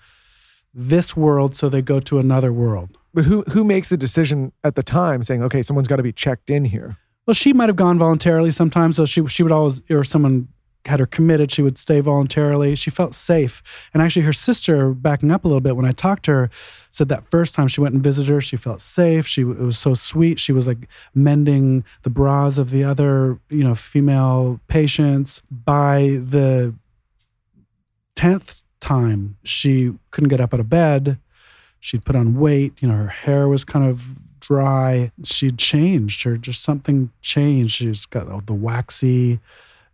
this world, so they go to another world. But who who makes the decision at the time, saying, okay, someone's got to be checked in here? Well, she might have gone voluntarily sometimes. So she she would always, or someone had her committed, she would stay voluntarily. She felt safe. And actually, her sister, backing up a little bit, when I talked to her, said that first time she went and visited her, she felt safe. She it was so sweet. She was like mending the bras of the other, you know, female patients. By the tenth time, she couldn't get up out of bed. She'd put on weight. You know, her hair was kind of dry. She'd changed. Her just something changed. She's got all the waxy.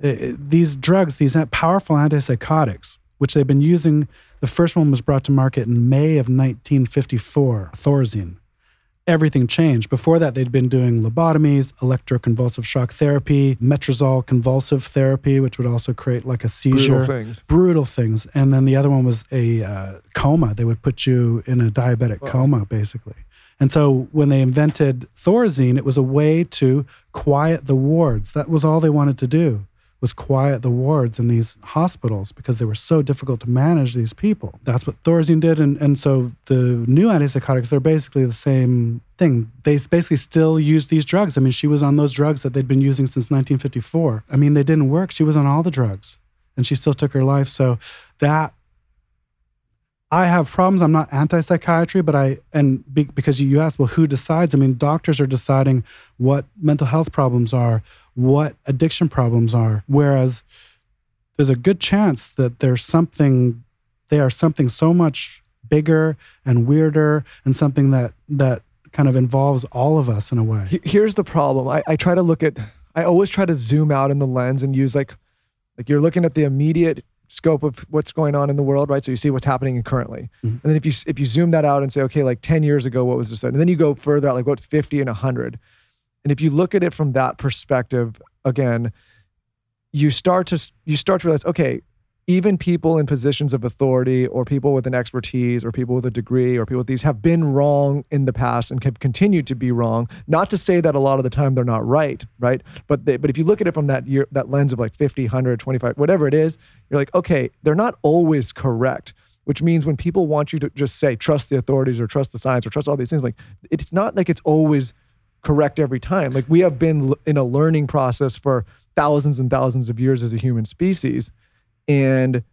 It- these drugs, these powerful antipsychotics, which they've been using. The first one was brought to market in May of 1954, Thorazine. Everything changed. Before that, they'd been doing lobotomies, electroconvulsive shock therapy, metrazole convulsive therapy, which would also create like a seizure Brutal things. brutal things. And then the other one was a uh, coma. They would put you in a diabetic coma, basically. And so when they invented Thorazine, it was a way to quiet the wards. That was all they wanted to do was quiet the wards in these hospitals because they were so difficult to manage these people. That's what Thorazine did. And, and so the new antipsychotics, they're basically the same thing. They basically still use these drugs. I mean, she was on those drugs that they'd been using since 1954. I mean, they didn't work. She was on all the drugs and she still took her life. So that I have problems. I'm not anti-psychiatry, but I and be, because you asked, well, who decides? I mean, doctors are deciding what mental health problems are, what addiction problems are. Whereas there's a good chance that there's something, they are something so much bigger and weirder, and something that that kind of involves all of us in a way. Here's the problem. I, I try to look at. I always try to zoom out in the lens and use like, like you're looking at the immediate scope of what's going on in the world, right? So you see what's happening currently, Mhm. and then if you if you zoom that out and say, okay, like ten years ago, what was this? And then you go further out, like what fifty and hundred, and if you look at it from that perspective, again, you start to you start to realize, okay, even people in positions of authority or people with an expertise or people with a degree or people with these have been wrong in the past and have continued to be wrong. Not to say that a lot of the time they're not right right? But they, but if you look at it from that year that lens of like 50 100 25 whatever it is you're like okay they're not always correct which means when people want you to just say trust the authorities or trust the science or trust all these things like it's not like it's always correct every time. Like we have been in a learning process for thousands and thousands of years as a human species and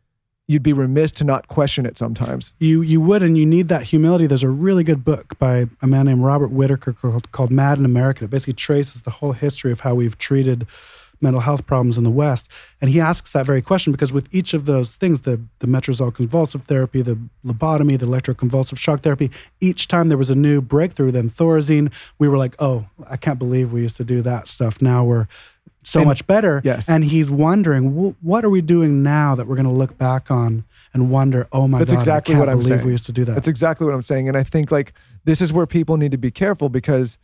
you'd be remiss to not question it sometimes. You you would, and you need that humility. There's a really good book by a man named Robert Whitaker called, called Mad in America. It basically traces the whole history of how we've treated mental health problems in the West. And he asks that very question because with each of those things, the the metrazole convulsive therapy, the lobotomy, the electroconvulsive shock therapy, each time there was a new breakthrough. Then Thorazine, we were like, oh, I can't believe we used to do that stuff. Now we're so And- much better. Yes. And he's wondering, what are we doing now that we're going to look back on and wonder, oh my That's God, exactly I can't what I'm believe saying. we used to do that. That's exactly what I'm saying. And I think like this is where people need to be careful because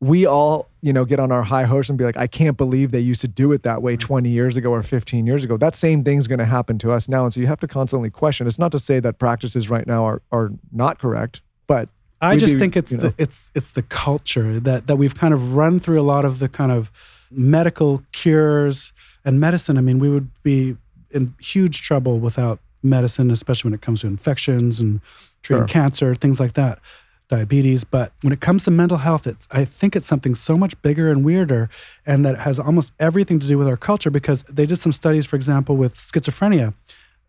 we all, you know, get on our high horse and be like, I can't believe they used to do it that way 20 years ago or 15 years ago. That same thing's going to happen to us now. And so you have to constantly question. It's not to say that practices right now are, are not correct, but I just think it's you know. the, it's it's the culture that that we've kind of run through a lot of the kind of medical cures and medicine. I mean, we would be in huge trouble without medicine, especially when it comes to infections and treating Sure. cancer, things like that, diabetes. But when it comes to mental health, it's I think it's something so much bigger and weirder, and that has almost everything to do with our culture. Because they did some studies, for example, with schizophrenia.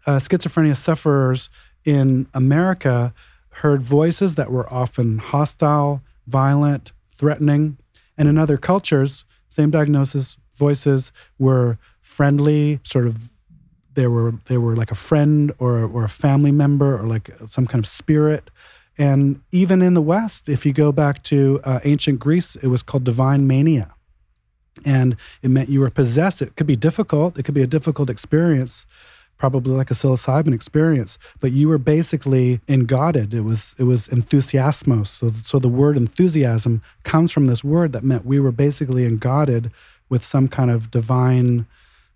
Uh, schizophrenia sufferers in America heard voices that were often hostile, violent, threatening. And in other cultures, same diagnosis, voices were friendly, sort of they were they were like a friend or or a family member or like some kind of spirit. And even in the West, if you go back to uh, ancient Greece, it was called divine mania, and it meant you were possessed. It could be difficult. It could be a difficult experience, probably like a psilocybin experience. But you were basically engodded. It was it was enthusiasmos. So so the word enthusiasm comes from this word that meant we were basically engodded with some kind of divine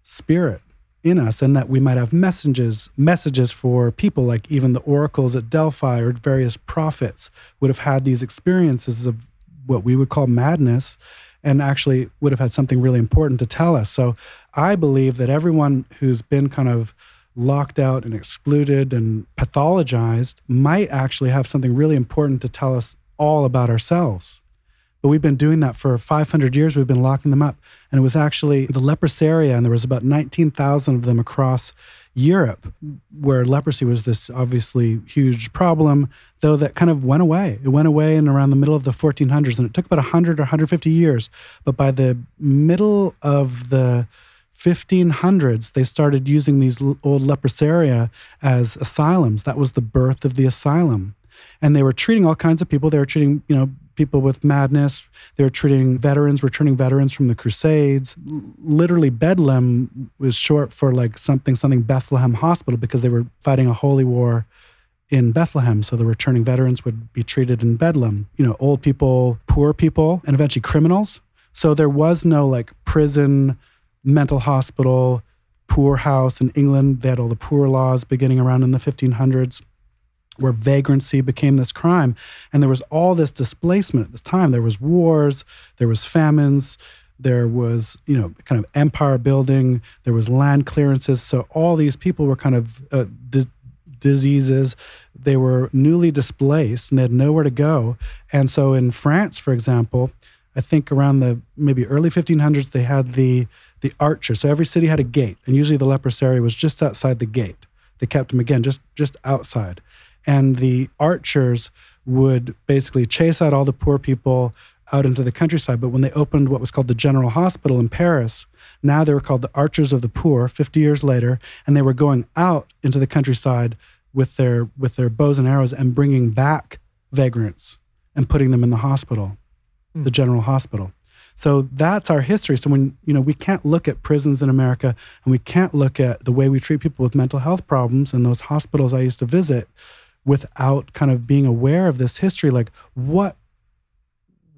spirit in us and that we might have messages messages for people like even the oracles at Delphi or various prophets would have had these experiences of what we would call madness and actually would have had something really important to tell us so i believe that everyone who's been kind of locked out and excluded and pathologized might actually have something really important to tell us all about ourselves but we've been doing that for 500 years. We've been locking them up. And it was actually the leprosaria, and there was about 19,000 of them across Europe, where leprosy was this obviously huge problem, though that kind of went away. It went away in around the middle of the 1400s, and it took about 100 or 150 years. But by the middle of the 1500s, they started using these old leprosaria as asylums. That was the birth of the asylum and they were treating all kinds of people. They were treating, you know, people with madness. They were treating veterans, returning veterans from the Crusades. Literally, Bedlam was short for like something, something Bethlehem Hospital because they were fighting a holy war in Bethlehem. So the returning veterans would be treated in Bedlam. You know, old people, poor people, and eventually criminals. So there was no like prison, mental hospital, poorhouse in England. They had all the poor laws beginning around in the 1500s where vagrancy became this crime. And there was all this displacement at this time. There was wars there was famines there was you know kind of empire building there was land clearances. So all these people were kind of uh, dis- diseases. They were newly displaced and they had nowhere to go. And so in france for example i think around the maybe early 1500s they had the the archer so every city had a gate and usually the leprosaria was just outside the gate. They kept them again just just outside and the archers would basically chase out all the poor people out into the countryside. But when they opened what was called the General Hospital in Paris, now they were called the Archers of the Poor 50 years later, and they were going out into the countryside with their with their bows and arrows and bringing back vagrants and putting them in the hospital, hmm. the General Hospital. So that's our history. So when you know we can't look at prisons in America and we can't look at the way we treat people with mental health problems in those hospitals I used to visit without kind of being aware of this history like what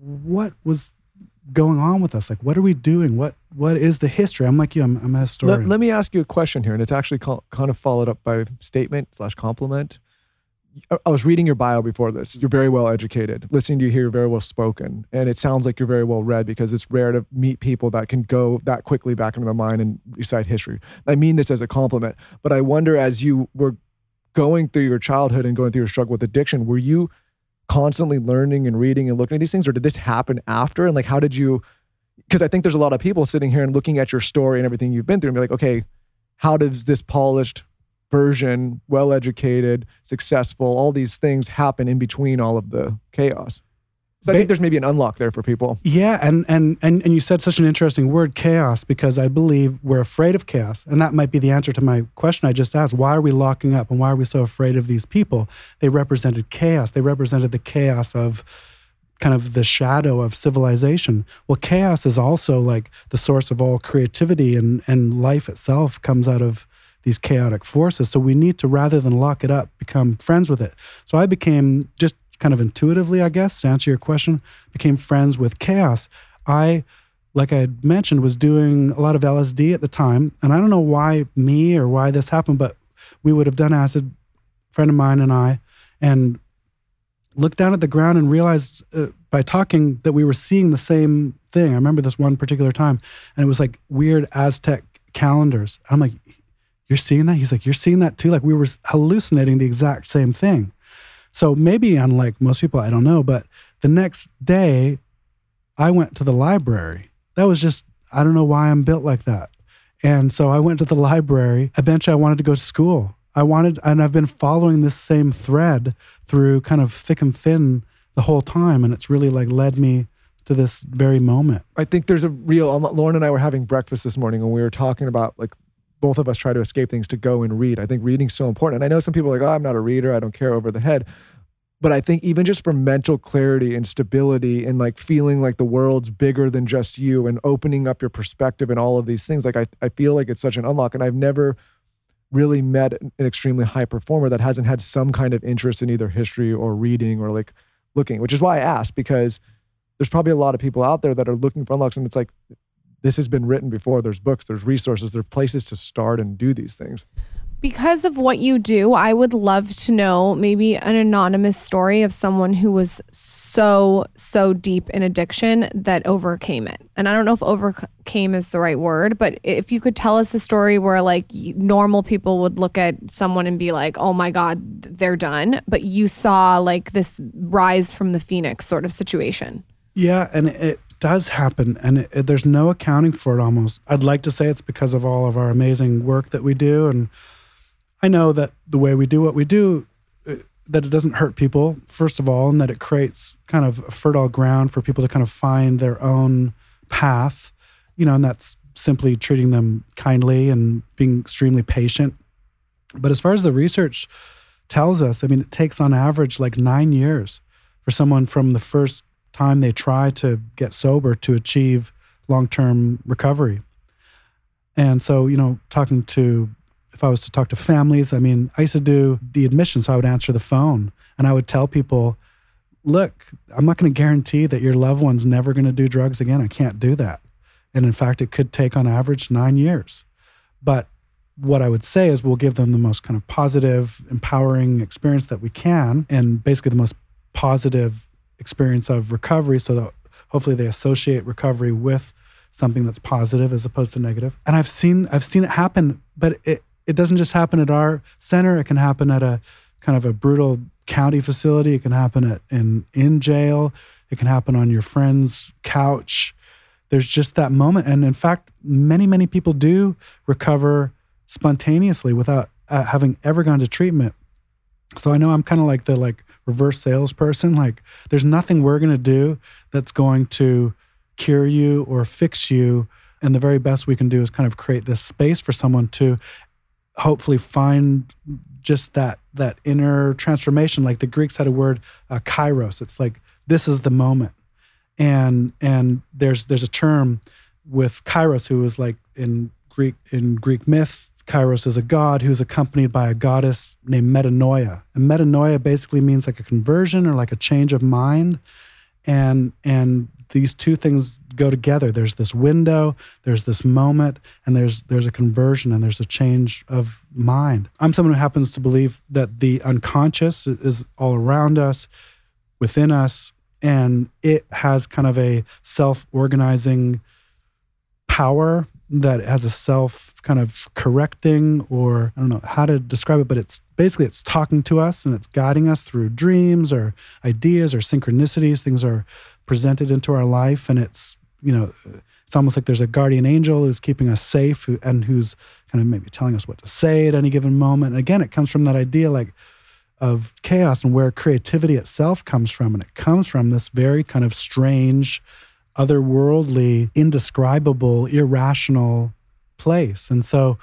what was going on with us like what are we doing what what is the history i'm like you i'm, I'm a historian Let, let me ask you a question here, and it's actually co- kind of followed up by statement slash compliment. I- was reading your bio before this. You're very well educated. Listening to you here, you're very well spoken, and it sounds like you're very well read because it's rare to meet people that can go that quickly back into the mind and recite history. I mean this as a compliment, but I wonder as you were going through your childhood and going through your struggle with addiction, were you constantly learning and reading and looking at these things, or did this happen after? And like, how did you? Because I think there's a lot of people sitting here and looking at your story and everything you've been through and be like, okay, how does this polished version, well educated, successful, all these things happen in between all of the chaos? So I think there's maybe an unlock there for people. yeah and, and and and you said such an interesting word chaos because i believe we're afraid of chaos and that might be the answer to my question i just asked why are we locking up and why are we so afraid of these people they represented chaos they represented the chaos of kind of the shadow of civilization. Well, chaos is also like the source of all creativity and, and life itself comes out of these chaotic forces. So we need to, rather than lock it up, become friends with it. So I became just kind of intuitively, I guess, to answer your question, became friends with chaos. I, like I had mentioned, was doing a lot of LSD at the time. And I don't know why me or why this happened, but we would have done acid, friend of mine and I, and looked down at the ground and realized uh, by talking that we were seeing the same thing. I remember this one particular time, and it was like weird Aztec calendars. I'm like, "You're seeing that?" He's like, "You're seeing that too?" Like we were hallucinating the exact same thing. So maybe unlike most people, I don't know, but the next day, I went to the library. That was just I don't know why I'm built like that. And so I went to the <laughs> library. Eventually, I wanted to go to school. I wanted, and I've been following this same thread through kind of thick and thin the whole time. And it's really like led me to this very moment. I think there's a real, um, Lauryn and I were having breakfast this morning and we were talking about like both of us try to escape things to go and read. I think reading's so important. And I know some people are like, oh, I'm not a reader. I don't care over the head. But I think even just for mental clarity and stability and like feeling like the world's bigger than just you and opening up your perspective and all of these things, like I, I feel like it's such an unlock. And I've never really met an extremely high performer that hasn't had some kind of interest in either history or reading or like looking, which is why I asked because there's probably a lot of people out there that are looking for unlocks and it's like this has been written before. There's books, there's resources, there's places to start and do these things. Because of what you do, I would love to know maybe an anonymous story of someone who was so, so deep in addiction that overcame it. And I don't know if overcame is the right word, but if you could tell us a story where like normal people would look at someone and be like, oh my God, they're done. But you saw like this rise from the phoenix sort of situation. Yeah. And it, does happen and it, it, there's no accounting for it almost i'd like to say it's because of all of our amazing work that we do and I know that the way we do what we do, uh, that it doesn't hurt people, first of all, and that it creates kind of fertile ground for people to kind of find their own path, you know, and that's simply treating them kindly and being extremely patient. But as far as the research tells us, I mean, it takes on average like nine years for someone from the first time they try to get sober to achieve long term recovery. And so, you know, talking to if I was to talk to families, I mean, I used to do the admission, so I would answer the phone and I would tell people, look, I'm not going to guarantee that your loved one's never going to do drugs again. I can't do that. And in fact, it could take on average nine years. But what I would say is we'll give them the most kind of positive, empowering experience that we can, and basically the most positive experience of recovery so that hopefully they associate recovery with something that's positive as opposed to negative. And I've seen I've seen it happen, but it it doesn't just happen at our center. It can happen at a kind of a brutal county facility. It can happen at in in jail. It can happen on your friend's couch. There's just that moment, and in fact, many many people do recover spontaneously without uh, having ever gone to treatment. So I know I'm kind of like the like reverse salesperson. Like, there's nothing we're gonna do that's going to cure you or fix you. And the very best we can do is kind of create this space for someone to hopefully find just that that inner transformation like the greeks had a word uh, kairos it's like this is the moment and and there's there's a term with kairos who is like in greek in greek myth kairos is a god who's accompanied by a goddess named metanoia and metanoia basically means like a conversion or like a change of mind and and these two things go together. There's this window, there's this moment, and there's there's a conversion and there's a change of mind. I'm someone who happens to believe that the unconscious is all around us, within us, and it has kind of a self-organizing power that has a self kind of correcting or I don't know how to describe it, but it's basically it's talking to us and it's guiding us through dreams or ideas or synchronicities. Things are presented into our life and it's you know it's almost like there's a guardian angel who's keeping us safe and who's kind of maybe telling us what to say at any given moment and again it comes from that idea like of chaos and where creativity itself comes from and it comes from this very kind of strange otherworldly indescribable irrational place and so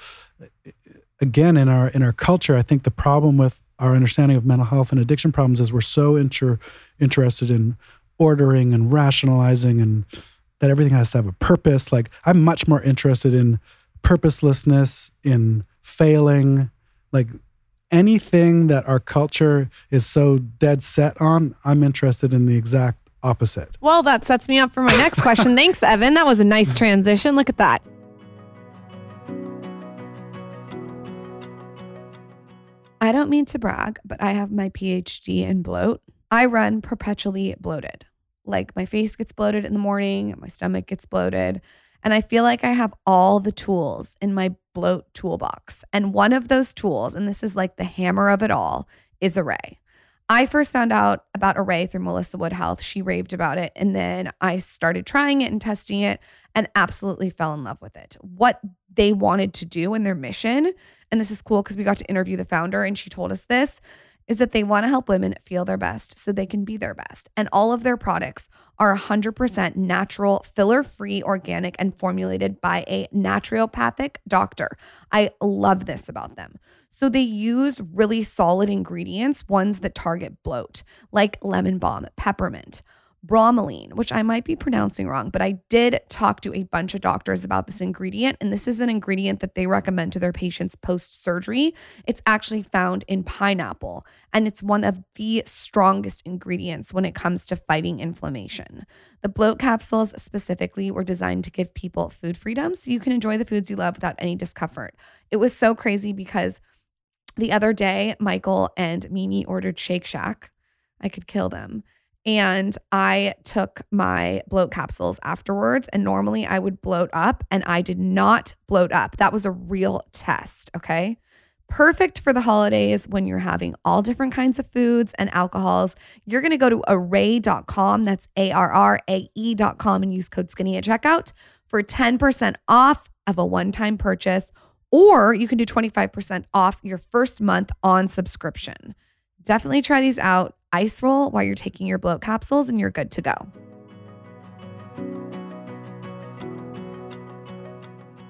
again in our in our culture i think the problem with our understanding of mental health and addiction problems is we're so inter, interested in ordering and rationalizing and that everything has to have a purpose. Like I'm much more interested in purposelessness, in failing, like anything that our culture is so dead set on, I'm interested in the exact opposite. Well, that sets me up for my next question. <laughs> Thanks, Evan. That was a nice transition. Look at that. I don't mean to brag, but I have my PhD in bloat. I run perpetually bloated. Like my face gets bloated in the morning, my stomach gets bloated. And I feel like I have all the tools in my bloat toolbox. And one of those tools, and this is like the hammer of it all, is Arrae. I first found out about Arrae through Melissa Wood Health. She raved about it. And then I started trying it and testing it and absolutely fell in love with it. What they wanted to do and their mission, and this is cool because we got to interview the founder and she told us this, is that they want to help women feel their best so they can be their best. And all of their products are 100% natural, filler free, organic, and formulated by a naturopathic doctor. I love this about them. So they use really solid ingredients, ones that target bloat, like lemon balm, peppermint, bromelain, which I might be pronouncing wrong, but I did talk to a bunch of doctors about this ingredient. And this is an ingredient that they recommend to their patients post surgery. It's actually found in pineapple, and it's one of the strongest ingredients when it comes to fighting inflammation. The bloat capsules specifically were designed to give people food freedom so you can enjoy the foods you love without any discomfort. It was so crazy because the other day, Michael and Mimi ordered Shake Shack. I could kill them. And I took my bloat capsules afterwards. And normally I would bloat up, and I did not bloat up. That was a real test. Okay. Perfect for the holidays when you're having all different kinds of foods and alcohols. You're going to go to arrae.com. That's A R R A E.com and use code skinny at checkout for 10% off of a one time purchase, or you can do 25% off your first month on subscription. Definitely try these out ice roll while you're taking your bloat capsules, and you're good to go.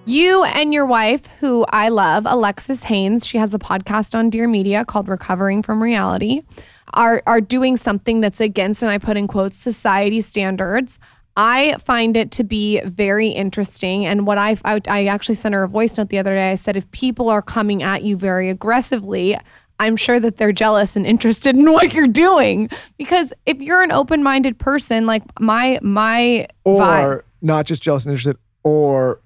You and your wife, who I love, Alexis Haines, she has a podcast on Dear Media called Recovering from Reality, are, are doing something that's against, and I put in quotes, society standards. I find it to be very interesting. And what I, I, I actually sent her a voice note the other day. I said, if people are coming at you very aggressively, I'm sure that they're jealous and interested in <laughs> what you're doing. Because if you're an open minded person, like my my or vibe, not just jealous and interested, or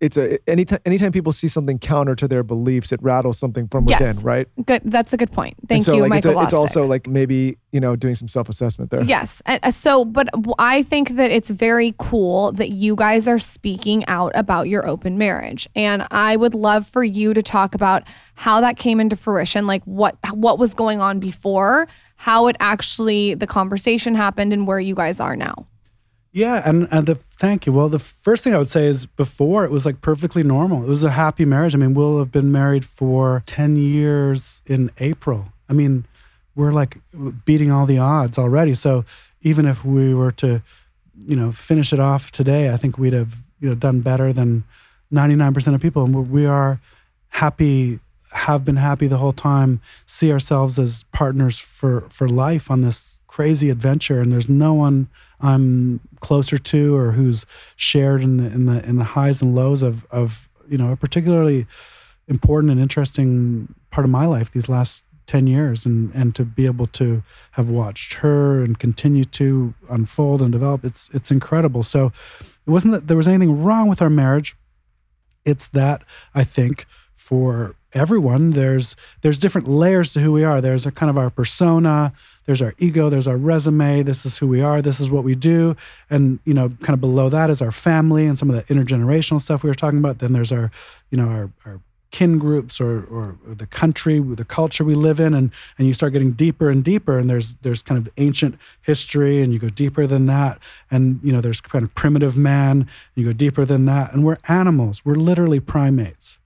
it's a anytime anytime people see something counter to their beliefs, it rattles something from Yes. within, right? good. That's a good point. Thank so, you, like, Michael. It's, a- it's also like maybe you know doing some self assessment there. Yes. And, uh, so, but I think that it's very cool that you guys are speaking out about your open marriage. And I would love for you to talk about how that came into fruition, like what what was going on before, how it actually the conversation happened and where you guys are now. Yeah, and and the thank you. Well, the first thing I would say is before it was like perfectly normal. It was a happy marriage. I mean, we'll have been married for 10 years in April. I mean, we're like beating all the odds already. So even if we were to, you know, finish it off today, I think we'd have, you know, done better than 99% of people. And we are happy, have been happy the whole time, see ourselves as partners for for life on this crazy adventure. And there's no one I'm closer to or who's shared in the in the in the highs and lows of of you know a particularly important and interesting part of my life these last 10 years and and to be able to have watched her and continue to unfold and develop it's it's incredible so it wasn't that there was anything wrong with our marriage it's that i think for everyone there's there's different layers to who we are. There's a kind of our persona there's our ego there's our resume this is who we are this is what we do. And you know kind of below that is our family and some of the intergenerational stuff we were talking about. Then there's our you know our, our kin groups or, or the country the culture we live in and and you start getting deeper and deeper and there's there's kind of ancient history and you go deeper than that. And you know there's kind of primitive man you go deeper than that. And we're animals. We're literally primates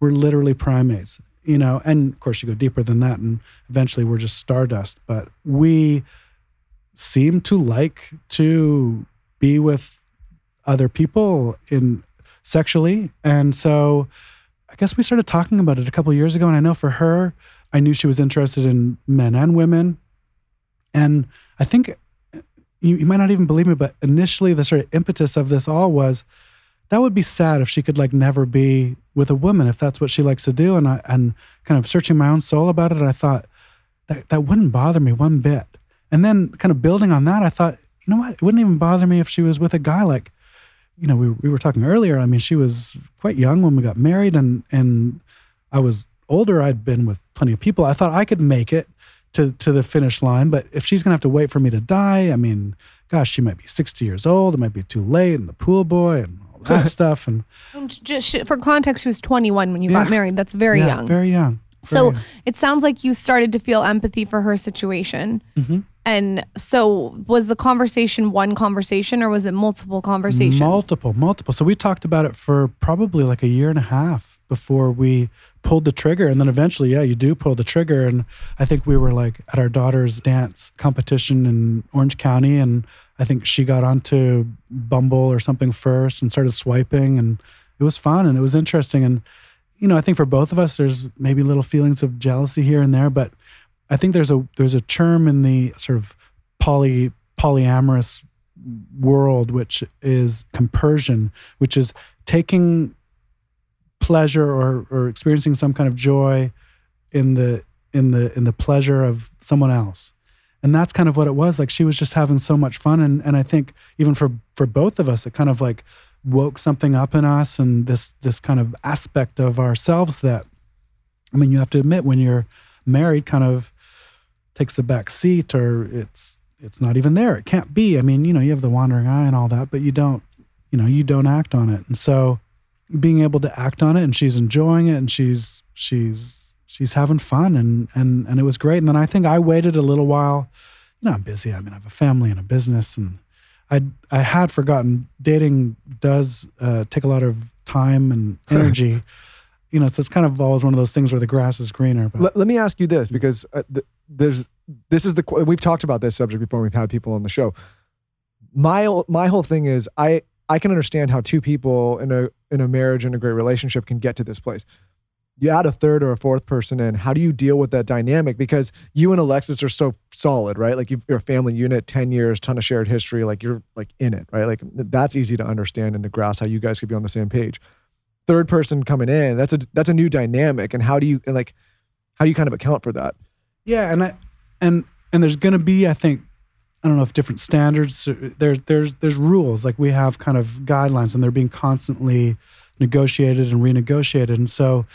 we're literally primates you know and of course you go deeper than that and eventually we're just stardust but we seem to like to be with other people in sexually. And so i guess we started talking about it a couple years ago and i know for her i knew she was interested in men and women. And i think you, you might not even believe me, but initially the sort of impetus of this all was that would be sad if she could like never be with a woman if that's what she likes to do. And I and kind of searching my own soul about it, I thought that that wouldn't bother me one bit. And then kind of building on that, I thought, you know what? It wouldn't even bother me if she was with a guy like, you know, we, we were talking earlier. I mean, she was quite young when we got married and and I was older. I'd been with plenty of people. I thought I could make it to to the finish line. But if she's gonna have to wait for me to die, I mean, gosh, she might be 60 years old. It might be too late, and the pool boy and all that <laughs> stuff. And And just for context, she was 21 when you got married. That's very yeah, young. very young. so young. it sounds like you started to feel empathy for her situation. Mhm. And so was the conversation one conversation or was it multiple conversations? Multiple, multiple. So we talked about it for probably like a year and a half before we pulled the trigger. And then eventually, yeah, you do pull the trigger. And I think we were like at our daughter's dance competition in Orange County. And I think she got onto Bumble or something first and started swiping. And it was fun and it was interesting. And, you know, I think for both of us, there's maybe little feelings of jealousy here and there, but I think there's a there's a term in the sort of poly polyamorous world which is compersion, which is taking pleasure or or experiencing some kind of joy in the in the in the pleasure of someone else. And that's kind of what it was. Like she was just having so much fun and and I think even for for both of us it kind of like woke something up in us and this this kind of aspect of ourselves that I mean you have to admit when you're married kind of takes a back seat or it's it's not even there. It can't be. I mean, you know, you have the wandering eye and all that, but you don't, you know, you don't act on it. And so being able to act on it and she's enjoying it and she's she's she's having fun and and and it was great. And then I think I waited a little while. You know, I'm busy. I mean, I have a family and a business and I I had forgotten dating does uh, take a lot of time and <laughs> energy. you know, so it's kind of always one of those things where the grass is greener. But Let, let me ask you this because uh, th- there's this is the we've talked about this subject before. We've had people on the show. My my whole thing is I I can understand how two people in a in a marriage and a great relationship can get to this place. You add a third or a fourth person in. How do you deal with that dynamic? Because you and Alexis are so solid, right? Like you've, you're a family unit, ten years, ton of shared history. Like you're like in it, right? Like that's easy to understand and to grasp how you guys could be on the same page. Third person coming in, that's a that's a new dynamic. And how do you and like how do you kind of account for that? Yeah, and I and and there's to be, I think, I don't know if different standards. There's there's there's rules like we have kind of guidelines, and they're being constantly negotiated and renegotiated. And so,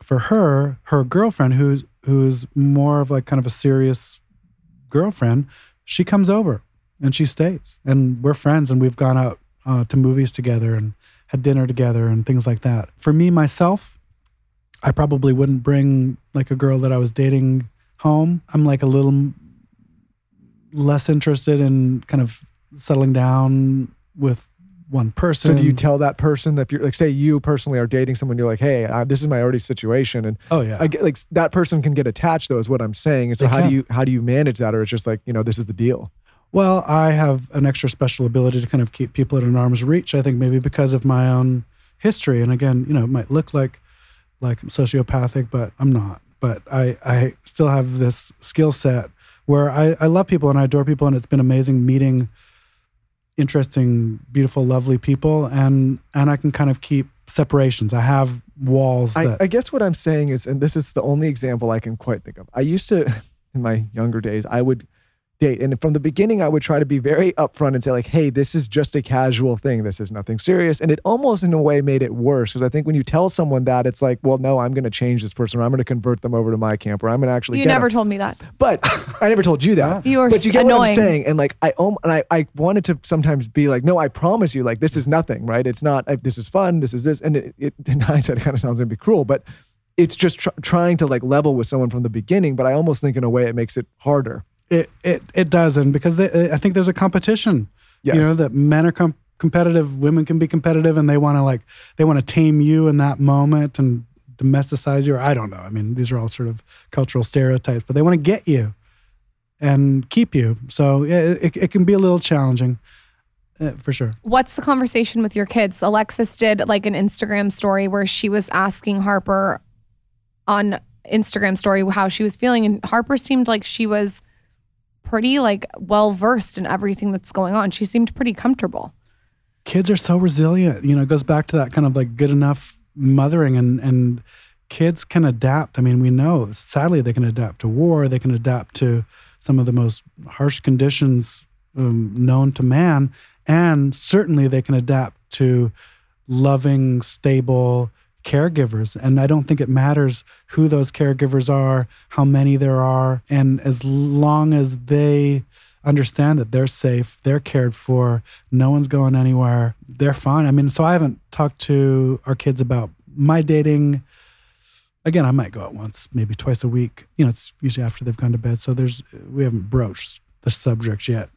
for her, her girlfriend, who's who's more of like kind of a serious girlfriend, she comes over and she stays, and we're friends, and we've gone out uh, to movies together and had dinner together and things like that. For me myself, I probably wouldn't bring like a girl that I was dating home. I'm like a little less interested in kind of settling down with one person. So do you tell that person that if you're like, say you personally are dating someone, you're like, hey, I, this is my already situation, and oh yeah, I get like that person can get attached though, is what I'm saying. And so They how can. do you how do you manage that, or it's just like you know this is the deal? Well, I have an extra special ability to kind of keep people at an arm's reach. I think maybe because of my own history, and again, you know, it might look like like I'm sociopathic, but I'm not. But I I still have this skill set where I I love people and I adore people, and it's been amazing meeting interesting, beautiful, lovely people, and and I can kind of keep separations. I have walls I, that I guess what I'm saying is, and this is the only example I can quite think of. I used to, <laughs> in my younger days, I would date, and from the beginning, I would try to be very upfront and say like, "Hey, this is just a casual thing. This is nothing serious." And it almost, in a way, made it worse because I think when you tell someone that, it's like, "Well, no, I'm going to change this person, or I'm going to convert them over to my camp, or I'm going to actually." You never them." told me that. But I never told you that. You were but you get what I'm saying, and like I, and I, I wanted to sometimes be like, no, I promise you, like this is nothing, right? It's not. I, this is fun. This is this, and it, it <laughs> in hindsight, it kind of sounds maybe cruel, but it's just tr- trying to like level with someone from the beginning. But I almost think in a way it makes it harder. It it it doesn't because they, I think there's a competition. Yes. You know that men are com- competitive, women can be competitive, and they want to like they want to tame you in that moment and domesticize you. Or I don't know. I mean, these are all sort of cultural stereotypes, but they want to get you and keep you. So yeah, it, it can be a little challenging, uh, for sure. What's the conversation with your kids? Alexis did like an Instagram story where she was asking Harper on Instagram story how she was feeling, and Harper seemed like she was pretty like well versed in everything that's going on. She seemed pretty comfortable. kids are so resilient. You know, it goes back to that kind of like good enough mothering and and kids can adapt. I mean, we know sadly they can adapt to war, they can adapt to some of the most harsh conditions um, known to man, and certainly they can adapt to loving, stable caregivers. And I don't think it matters who those caregivers are, how many there are, and as long as they understand that they're safe, they're cared for, no one's going anywhere, they're fine. I mean, so I haven't talked to our kids about my dating. Again, I might go out once, maybe twice a week. You know, it's usually after they've gone to bed. So there's we haven't broached the subject yet.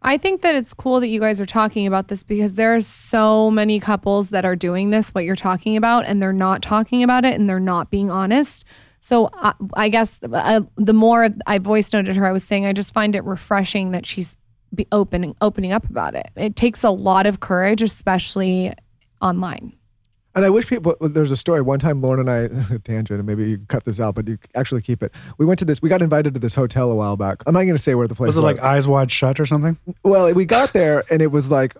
I think that it's cool that you guys are talking about this because there are so many couples that are doing this, what you're talking about, and they're not talking about it and they're not being honest. So I, I guess uh, the more I voice noted her, I was saying I just find it refreshing that she's be opening opening up about it. It takes a lot of courage, especially online. And I wish people. There's a story. One time, Lauryn and I <laughs> tangent, and maybe you cut this out, but you actually keep it. We went to this. We got invited to this hotel a while back. I'm not going to say where the place Was it like eyes wide shut or something? Well, we got there and it was like,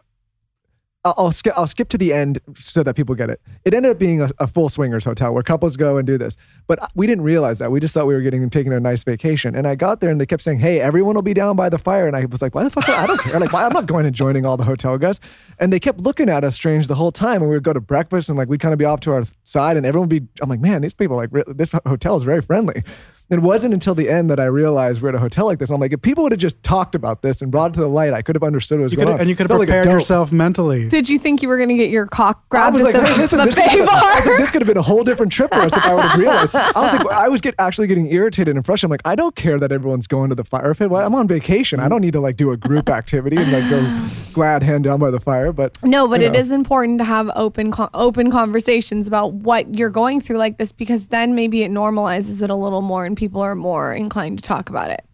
I'll, I'll skip. I'll skip to the end so that people get it. It ended up being a, a full swingers hotel where couples go and do this, but we didn't realize that. We just thought we were getting taking a nice vacation. And I got there and they kept saying, "Hey, everyone will be down by the fire." And I was like, "Why the fuck? I don't care. Like, why? I'm not going and joining all the hotel guys." And they kept looking at us strange the whole time. And we would go to breakfast and like we'd kind of be off to our side, and everyone would be. I'm like, man, these people like this hotel is very friendly. It wasn't until the end that I realized we're at a hotel like this. And I'm like, if people would have just talked about this and brought it to the light, I could have understood what was You going on. and you could have Felt like prepared yourself mentally. Did you think you were going to get your cock I grabbed was at like, the hey, listen, this, buffet could, I was bar? like, this could have been a whole different trip for us if I would have realized. <laughs> I was like, I was get, actually getting irritated and frustrated. I'm like, I don't care that everyone's going to the fire pit. Well, I'm on vacation. I don't need to like do a group <laughs> activity and like go glad hand down by the fire. But No, but you it know. is important to have open co- open conversations about what you're going through like this because then maybe it normalizes it a little more and people are more inclined to talk about it.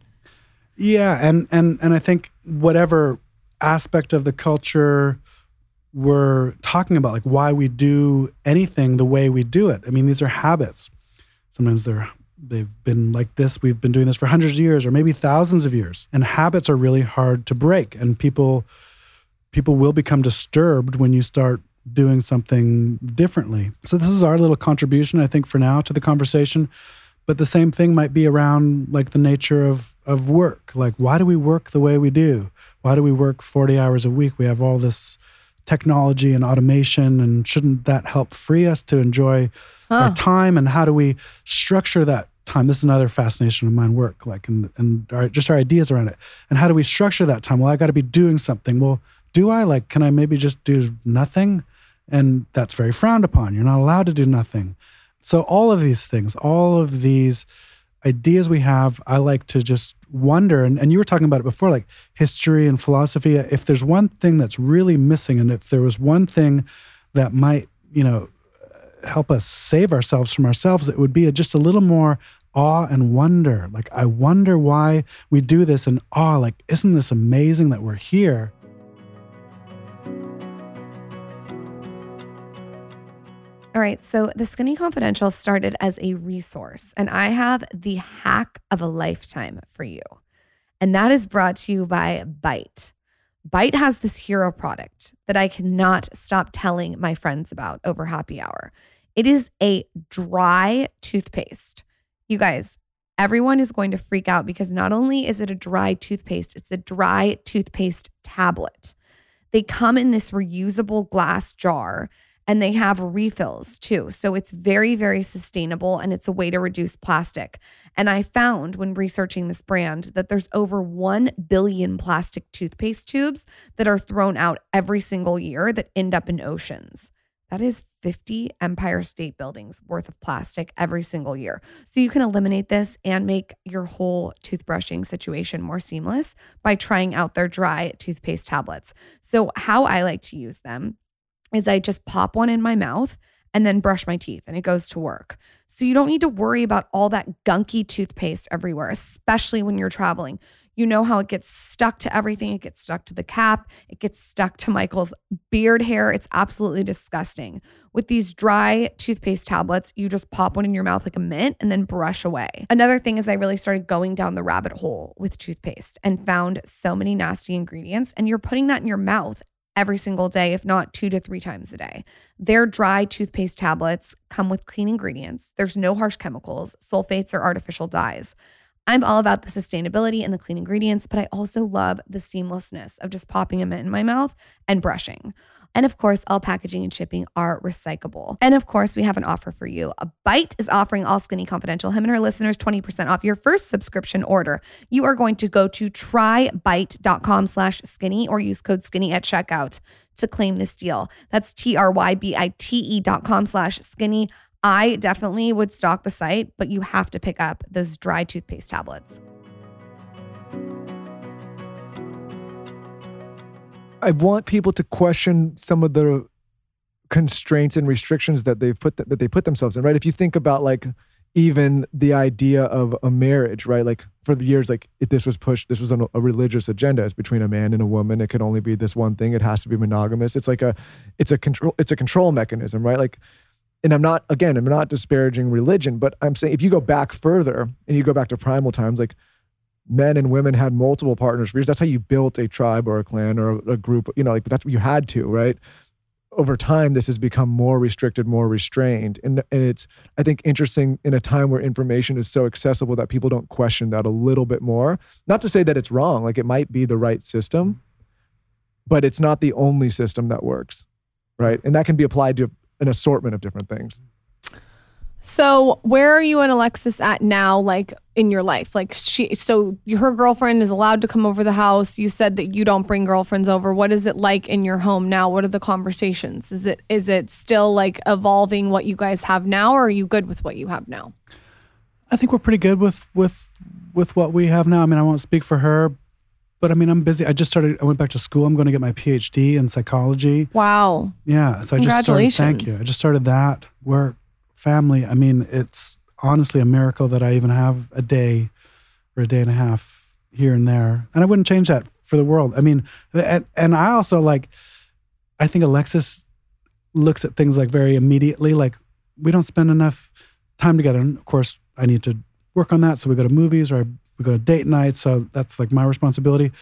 Yeah, and and and I think whatever aspect of the culture we're talking about, like why we do anything the way we do it. I mean, these are habits. Sometimes they're they've been like this. We've been doing this for hundreds of years, or maybe thousands of years. And habits are really hard to break. And people people will become disturbed when you start doing something differently. So this is our little contribution, I think, for now to the conversation but the same thing might be around like the nature of of work. Like why do we work the way we do? Why do we work 40 hours a week? We have all this technology and automation and shouldn't that help free us to enjoy our time? And how do we structure that time? This is another fascination of mine work like and and our, just our ideas around it. And how do we structure that time? Well i got to be doing something. Well do i? Like can i maybe just do nothing? And that's very frowned upon. You're not allowed to do nothing so all of these things, all of these ideas we have, I like to just wonder. And, and you were talking about it before, like history and philosophy. If there's one thing that's really missing, and if there was one thing that might, you know, help us save ourselves from ourselves, it would be just a little more awe and wonder. Like I wonder why we do this in awe. Like, isn't this amazing that we're here? All right, so the Skinny Confidential started as a resource, and I have the hack of a lifetime for you. And that is brought to you by Bite. Bite has this hero product that I cannot stop telling my friends about over happy hour. It is a dry toothpaste. You guys, everyone is going to freak out because not only is it a dry toothpaste, it's a dry toothpaste tablet. They come in this reusable glass jar and they have refills too. So it's very, very sustainable and it's a way to reduce plastic. And I found when researching this brand that there's over 1 billion plastic toothpaste tubes that are thrown out every single year that end up in oceans. That is 50 Empire State Buildings worth of plastic every single year. So you can eliminate this and make your whole toothbrushing situation more seamless by trying out their dry toothpaste tablets. So, how I like to use them is I just pop one in my mouth and then brush my teeth and it goes to work. So you don't need to worry about all that gunky toothpaste everywhere, especially when you're traveling. You know how it gets stuck to everything. It gets stuck to the cap. It gets stuck to Michael's beard hair. It's absolutely disgusting. With these dry toothpaste tablets, you just pop one in your mouth like a mint and then brush away. Another thing is, I really started going down the rabbit hole with toothpaste and found so many nasty ingredients, and you're putting that in your mouth every single day, if not two to three times a day. Their dry toothpaste tablets come with clean ingredients. There's no harsh chemicals, sulfates, or artificial dyes. I'm all about the sustainability and the clean ingredients, but I also love the seamlessness of just popping them in my mouth and brushing. And of course, all packaging and shipping are recyclable. And of course, we have an offer for you. A Bite is offering all Skinny Confidential him and her listeners 20% off your first subscription order. You are going to go to trybite.com slash skinny or use code skinny at checkout to claim this deal. That's T-R-Y-B-I-T-E dot com slash skinny. I definitely would stock the site, but you have to pick up those dry toothpaste tablets. I want people to question some of the constraints and restrictions that they've put that they put themselves in. Right? If you think about like even the idea of a marriage, right? Like for the years, like this was pushed, this was an, a religious agenda. It's between a man and a woman. It can only be this one thing. It has to be monogamous. It's like a, it's a control, it's a control mechanism, right? Like, and I'm not again, I'm not disparaging religion, but I'm saying if you go back further and you go back to primal times, like men and women had multiple partners for years. That's how you built a tribe or a clan or a, a group. You know, like that's what you had to, right? Over time, this has become more restricted, more restrained, and and it's I think interesting in a time where information is so accessible that people don't question that a little bit more. Not to say that it's wrong, like it might be the right system, mm-hmm. but it's not the only system that works, right? And that can be applied to an assortment of different things. Mm-hmm. So, where are you and Alexis at now, like in your life? Like, she, so her girlfriend is allowed to come over the house. You said that you don't bring girlfriends over. What is it like in your home now? What are the conversations? Is it is it still like evolving what you guys have now, or are you good with what you have now? I think we're pretty good with with with what we have now. I mean, I won't speak for her, but I mean, I'm busy. I just started. I went back to school. I'm going to get my PhD in psychology. Wow. Yeah. So I just started. Thank you. I just started that work, family. I mean, it's honestly a miracle that I even have a day or a day and a half here and there, and I wouldn't change that for the world. I mean, and, and I also like. I think Alexis looks at things like very immediately. Like we don't spend enough time together. And of course, I need to work on that. So we go to movies or we go to date nights. So that's like my responsibility.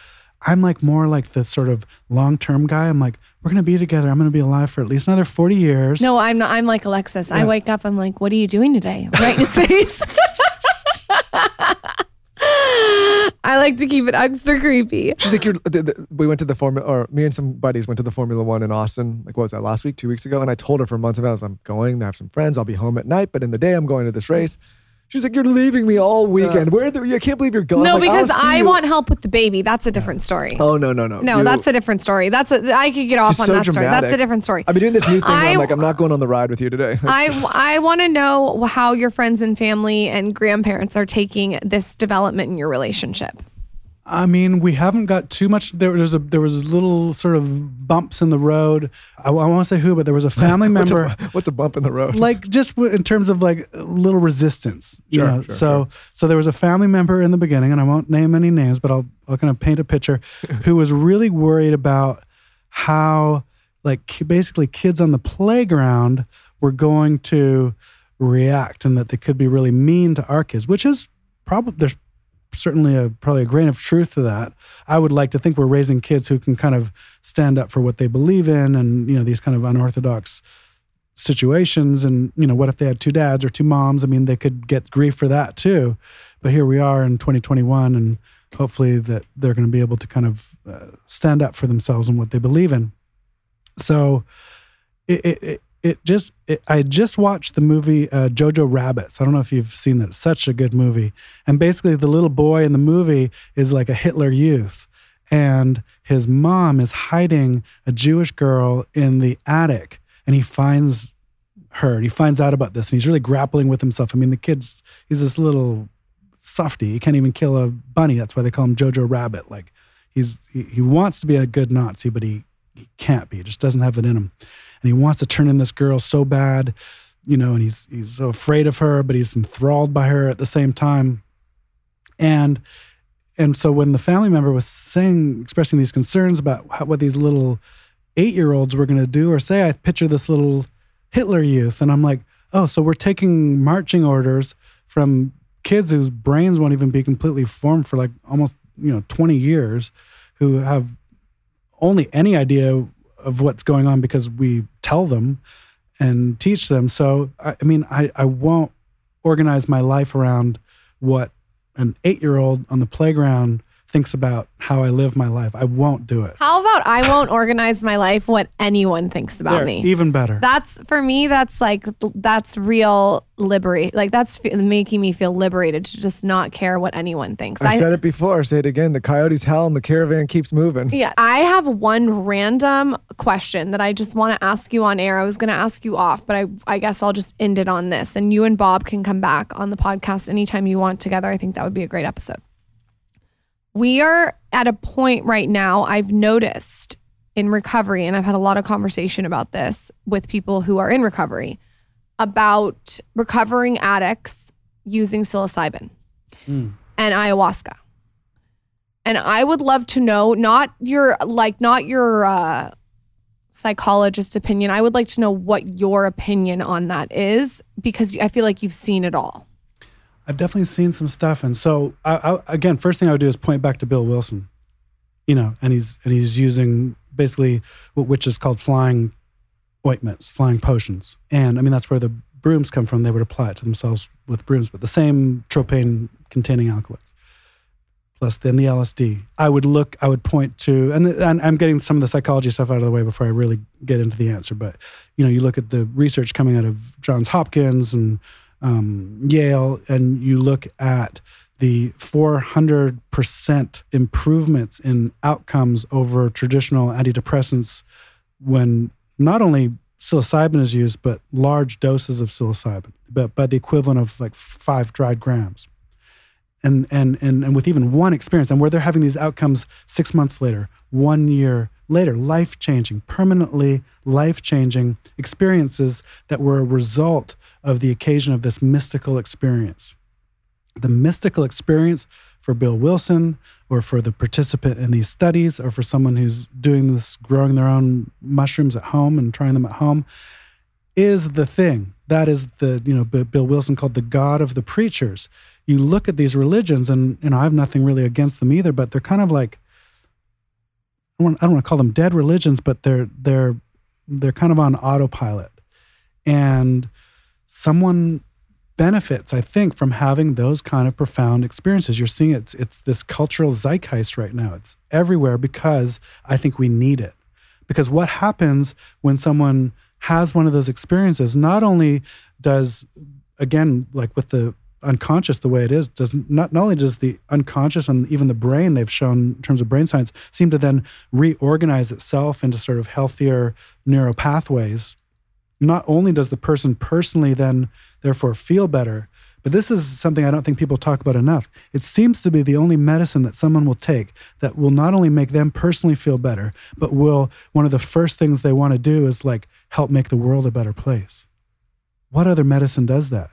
I'm like more like the sort of long term guy. I'm like, we're gonna be together. I'm gonna be alive for at least another 40 years. No, I'm not. I'm like Alexis. I wake up. I'm like, what are you doing today? Right in his face. <laughs> I like to keep it extra creepy. She's like, you're, the, the, we went to the Formula, or me and some buddies went to the Formula One in Austin. Like, what was that, last week, two weeks ago? And I told her for months about it, I'm going to have some friends. I'll be home at night, but in the day, I'm going to this race. She's like, you're leaving me all weekend. Where the, I can't believe you're gone. no, Like, I'll because see I you. want help with the baby. That's a different story. Oh, no, no, no. no, You- that's a different story. That's a. I could get off She's on so that story. That's a different story. I've been doing this new thing where I- I'm like, I'm not going on the ride with you today. <laughs> I I want to know how your friends and family and grandparents are taking this development in your relationship. I mean, we haven't got too much. There was a there was little sort of bumps in the road. I, won't say who, but there was a <laughs> family what's, member, a, what's a bump in the road? like just w- in terms of like little resistance. you Sure, know? sure, so so there was a family member in the beginning, and I won't name any names, but I'll I'll kind of paint a picture, <laughs> who was really worried about how like basically kids on the playground were going to react, and that they could be really mean to our kids, which is probably there's certainly a probably a grain of truth to that. I would like to think we're raising kids who can kind of stand up for what they believe in and you know these kind of unorthodox situations and you know what if they had two dads or two moms? I mean they could get grief for that too. But here we are in 2021 and hopefully that they're going to be able to kind of uh, stand up for themselves and what they believe in. So it it it, it just it, I just watched the movie uh, Jojo Rabbits. I don't know if you've seen that. It's such a good movie. And basically, the little boy in the movie is like a Hitler Youth, and his mom is hiding a Jewish girl in the attic, and he finds her. And he finds out about this, and he's really grappling with himself. I mean, the kid's he's this little softy. He can't even kill a bunny. That's why they call him Jojo Rabbit. Like he's he, he wants to be a good Nazi, but he he can't be. He just doesn't have it in him. And he wants to turn in this girl so bad, you know, and he's he's so afraid of her, but he's enthralled by her at the same time. And and so when the family member was saying, expressing these concerns about how, what these little eight year olds were going to do or say, I picture this little Hitler youth. And I'm like, oh, so we're taking marching orders from kids whose brains won't even be completely formed for like almost, you know, 20 years who have only any idea of what's going on because we tell them and teach them. So, I, I mean, I, I won't organize my life around what an eight year old on the playground thinks about how I live my life. I won't do it. How about I won't organize my life what anyone thinks about There, me? Even better. That's for me. That's like that's real liberate. Like that's fe- making me feel liberated to just not care what anyone thinks. I said it before. Say it again. The coyotes howl and the caravan keeps moving. Yeah, I have one random question that I just want to ask you on air. I was going to ask you off, but I I guess I'll just end it on this, and you and Bob can come back on the podcast anytime you want together. I think that would be a great episode. We are at a point right now. I've noticed in recovery, and I've had a lot of conversation about this with people who are in recovery about recovering addicts using psilocybin and ayahuasca. And I would love to know not your like not your uh psychologist opinion. I would like to know what your opinion on that is because I feel like you've seen it all. I've definitely seen some stuff, and so I, I, again, first thing I would do is point back to Bill Wilson, you know, and he's and he's using basically what which is called flying ointments, flying potions, and I mean that's where the brooms come from. They would apply it to themselves with brooms, but the same tropane containing alkaloids, plus then the LSD. I would look, I would point to, and, and I'm getting some of the psychology stuff out of the way before I really get into the answer. But you know, you look at the research coming out of Johns Hopkins and um, Yale, and you look at the 400% improvements in outcomes over traditional antidepressants when not only psilocybin is used, but large doses of psilocybin, but by the equivalent of like five dried grams. And, and, and, and with even one experience, and where they're having these outcomes six months later, one year later, life changing, permanently life changing experiences that were a result of the occasion of this mystical experience. The mystical experience for Bill Wilson, or for the participant in these studies, or for someone who's doing this, growing their own mushrooms at home and trying them at home, is the thing. That is the, you know, Bill Wilson called the God of the preachers. You look at these religions, and, you know, I have nothing really against them either, but they're kind of like, I don't, want to call them dead religions, but they're they're they're kind of on autopilot, and someone benefits, I think, from having those kind of profound experiences. You're seeing it's it's this cultural zeitgeist right now. It's everywhere because I think we need it. Because what happens when someone has one of those experiences? Not only does again, like with the unconscious the way it is does not, not only does the unconscious and even the brain they've shown in terms of brain science seem to then reorganize itself into sort of healthier neural pathways not only does the person personally then therefore feel better but this is something i don't think people talk about enough. It seems to be the only medicine that someone will take that will not only make them personally feel better but will one of the first things they want to do is like help make the world a better place. What other medicine does that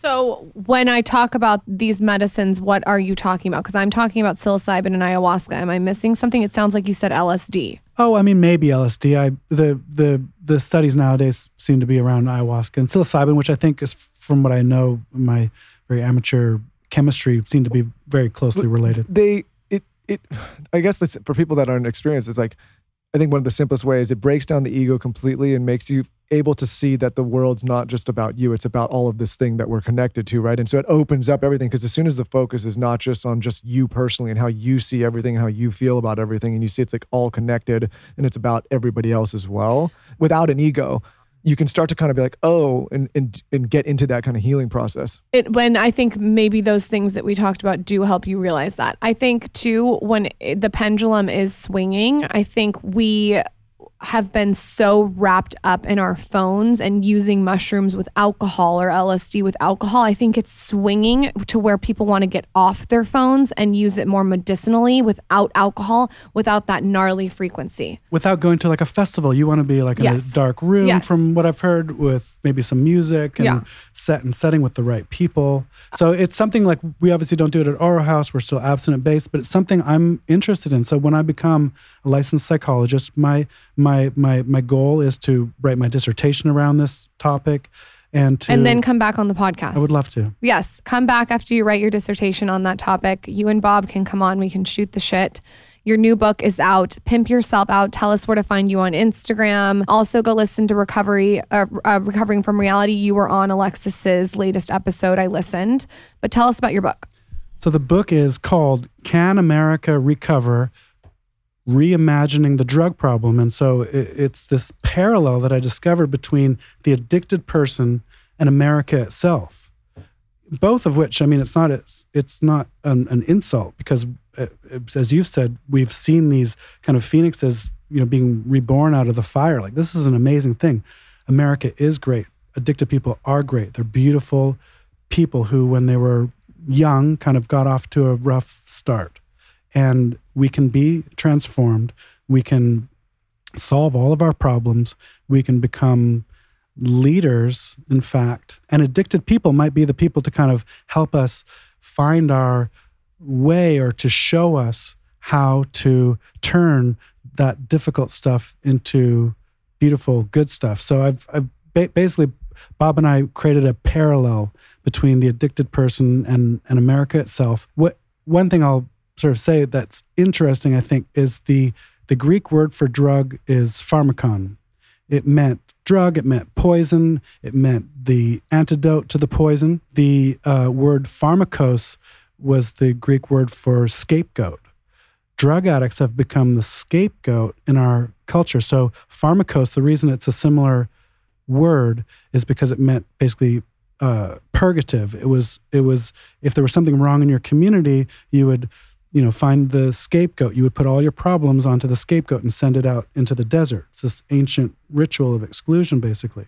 So when I talk about these medicines, what are you talking about? Because I'm talking about psilocybin and ayahuasca. Am I missing something? It sounds like you said LSD. Oh, I mean, maybe LSD. I the the the studies nowadays seem to be around ayahuasca and psilocybin, which I think is, from what I know, my very amateur chemistry, seem to be very closely related. They it it I guess this, for people that aren't experienced, it's like I think one of the simplest ways it breaks down the ego completely and makes you able to see that the world's not just about you it's about all of this thing that we're connected to right and so it opens up everything because as soon as the focus is not just on just you personally and how you see everything and how you feel about everything and you see it's like all connected and it's about everybody else as well without an ego you can start to kind of be like oh and and, and get into that kind of healing process It, when I think maybe those things that we talked about do help you realize that. I think too, when it, the pendulum is swinging, I think we have been so wrapped up in our phones and using mushrooms with alcohol or LSD with alcohol. I think it's swinging to where people want to get off their phones and use it more medicinally without alcohol, without that gnarly frequency. Without going to like a festival, you want to be like in Yes. a dark room, Yes. from what I've heard, with maybe some music and Yeah. set and setting with the right people. So it's something like we obviously don't do it at our house. We're still abstinent based, but it's something I'm interested in. So when I become a licensed psychologist, my my my my goal is to write my dissertation around this topic, and to and then come back on the podcast. I would love to. Yes, come back after you write your dissertation on that topic. You and Bob can come on. We can shoot the shit. Your new book is out. Pimp yourself out. Tell us where to find you on Instagram. Also, go listen to Recovery, uh, uh, Recovering from Reality. You were on Alexis's latest episode. I listened. But tell us about your book. So the book is called Can America Recover? Reimagining the Drug Problem. And so it, it's this parallel that I discovered between the addicted person and America itself. Both of which, I mean, it's not it's, it's not an, an insult because, uh, as you've said, we've seen these kind of phoenixes, you know, being reborn out of the fire. Like this is an amazing thing. America is great. Addicted people are great. They're beautiful people who, when they were young, kind of got off to a rough start. And we can be transformed. We can solve all of our problems. We can become leaders, in fact. And addicted people might be the people to kind of help us find our way or to show us how to turn that difficult stuff into beautiful, good stuff. So I've, I've ba- basically, Bob and I created a parallel between the addicted person and, and America itself. What one thing I'll sort of say that's interesting, I think, is the the Greek word for drug is pharmakon. It meant drug, it meant poison, it meant the antidote to the poison. The uh, word pharmakos was the Greek word for scapegoat. Drug addicts have become the scapegoat in our culture. So, pharmakos, the reason it's a similar word is because it meant basically uh, purgative. It was it was if there was something wrong in your community, you would you know find the scapegoat. You would put all your problems onto the scapegoat and send it out into the desert. It's this ancient ritual of exclusion, basically.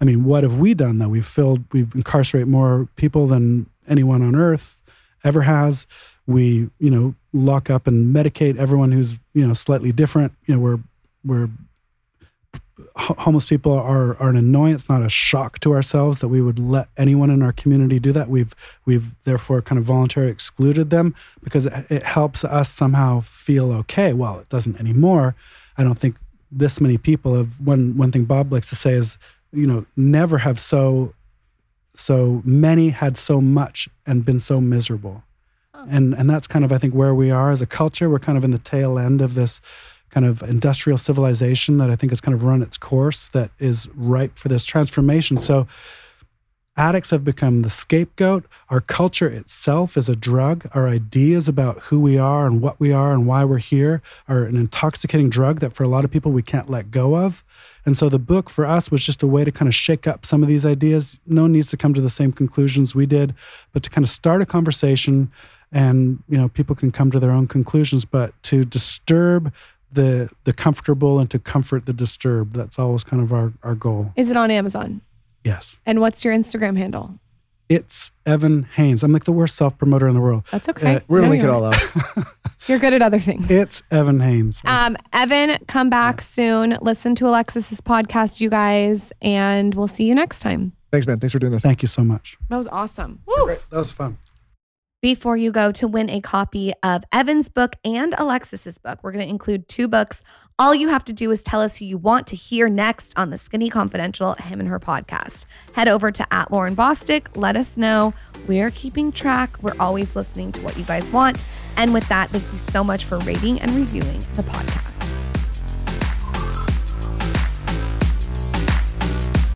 I mean, what have we done though? We've filled we've incarcerate more people than anyone on earth ever has. We you know lock up and medicate everyone who's you know slightly different. You know we're we're homeless people are are an annoyance, not a shock to ourselves that we would let anyone in our community do that. We've we've therefore kind of voluntarily excluded them because it, it helps us somehow feel okay. Well, it doesn't anymore. I don't think this many people have. One one thing Bob likes to say is, you know, never have so so many had so much and been so miserable. And and that's kind of I think where we are as a culture. We're kind of in the tail end of this kind of industrial civilization that I think has kind of run its course that is ripe for this transformation. So addicts have become the scapegoat. Our culture itself is a drug. Our ideas about who we are and what we are and why we're here are an intoxicating drug that for a lot of people we can't let go of. And so the book for us was just a way to kind of shake up some of these ideas. No one needs to come to the same conclusions we did, but to kind of start a conversation and you know people can come to their own conclusions but to disturb the the comfortable and to comfort the disturbed that's always kind of our our goal Is it on Amazon? yes And what's your Instagram handle? it's evan haines i'm like the worst self-promoter in the world That's okay. Uh, We're gonna No, link it you're all right. <laughs> out. You're good at other things. it's evan haines Um, Evan, come back soon. Listen to Alexis's podcast, you guys, and we'll see you next time. Thanks, man. Thanks for doing this. thank you so much That was awesome. Woo. that was fun before you go to win a copy of Evan's book and Alexis's book. We're going to include two books. All you have to do is tell us who you want to hear next on the Skinny Confidential Him and Her podcast. Head over to at Lauryn Bosstick. Let us know. We're keeping track. We're always listening to what you guys want. And with that, thank you so much for rating and reviewing the podcast.